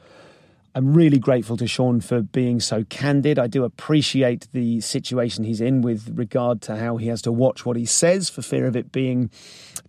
I'm really grateful to Seann for being so candid. I do appreciate the situation he's in with regard to how he has to watch what he says for fear of it being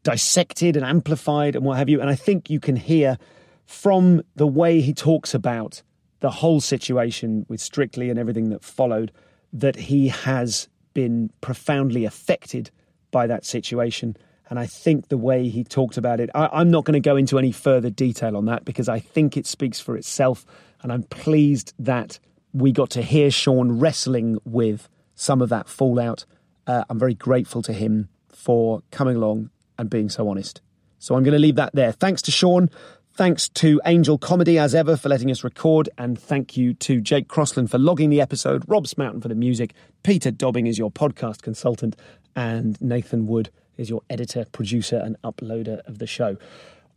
dissected and amplified and what have you. And I think you can hear from the way he talks about the whole situation with Strictly and everything that followed that he has been profoundly affected by that situation. And I think the way he talked about it, I, I'm not going to go into any further detail on that because I think it speaks for itself. And I'm pleased that we got to hear Seann wrestling with some of that fallout. Uh, I'm very grateful to him for coming along and being so honest. So I'm going to leave that there. Thanks to Seann. Thanks to Angel Comedy, as ever, for letting us record. And thank you to Jake Crossland for logging the episode, Rob Smoughton for the music, Peter Dobbing is your podcast consultant, and Nathan Wood is your editor, producer, and uploader of the show.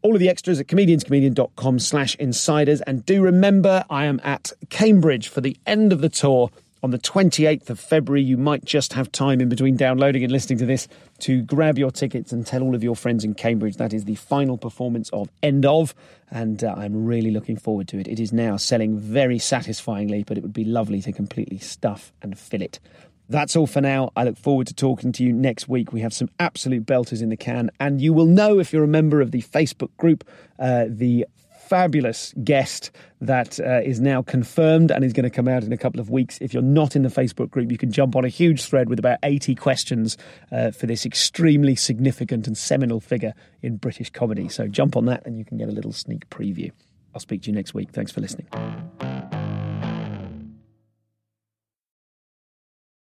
All of the extras at comedianscomedian.com slash insiders. And do remember, I am at Cambridge for the end of the tour on the 28th of February. You might just have time in between downloading and listening to this to grab your tickets and tell all of your friends in Cambridge that is the final performance of End of. And uh, I'm really looking forward to it. It is now selling very satisfyingly, but it would be lovely to completely stuff and fill it. That's all for now. I look forward to talking to you next week. We have some absolute belters in the can, and you will know if you're a member of the Facebook group, uh, the fabulous guest that uh, is now confirmed and is going to come out in a couple of weeks. If you're not in the Facebook group, you can jump on a huge thread with about 80 questions uh, for this extremely significant and seminal figure in British comedy. So jump on that and you can get a little sneak preview. I'll speak to you next week. Thanks for listening.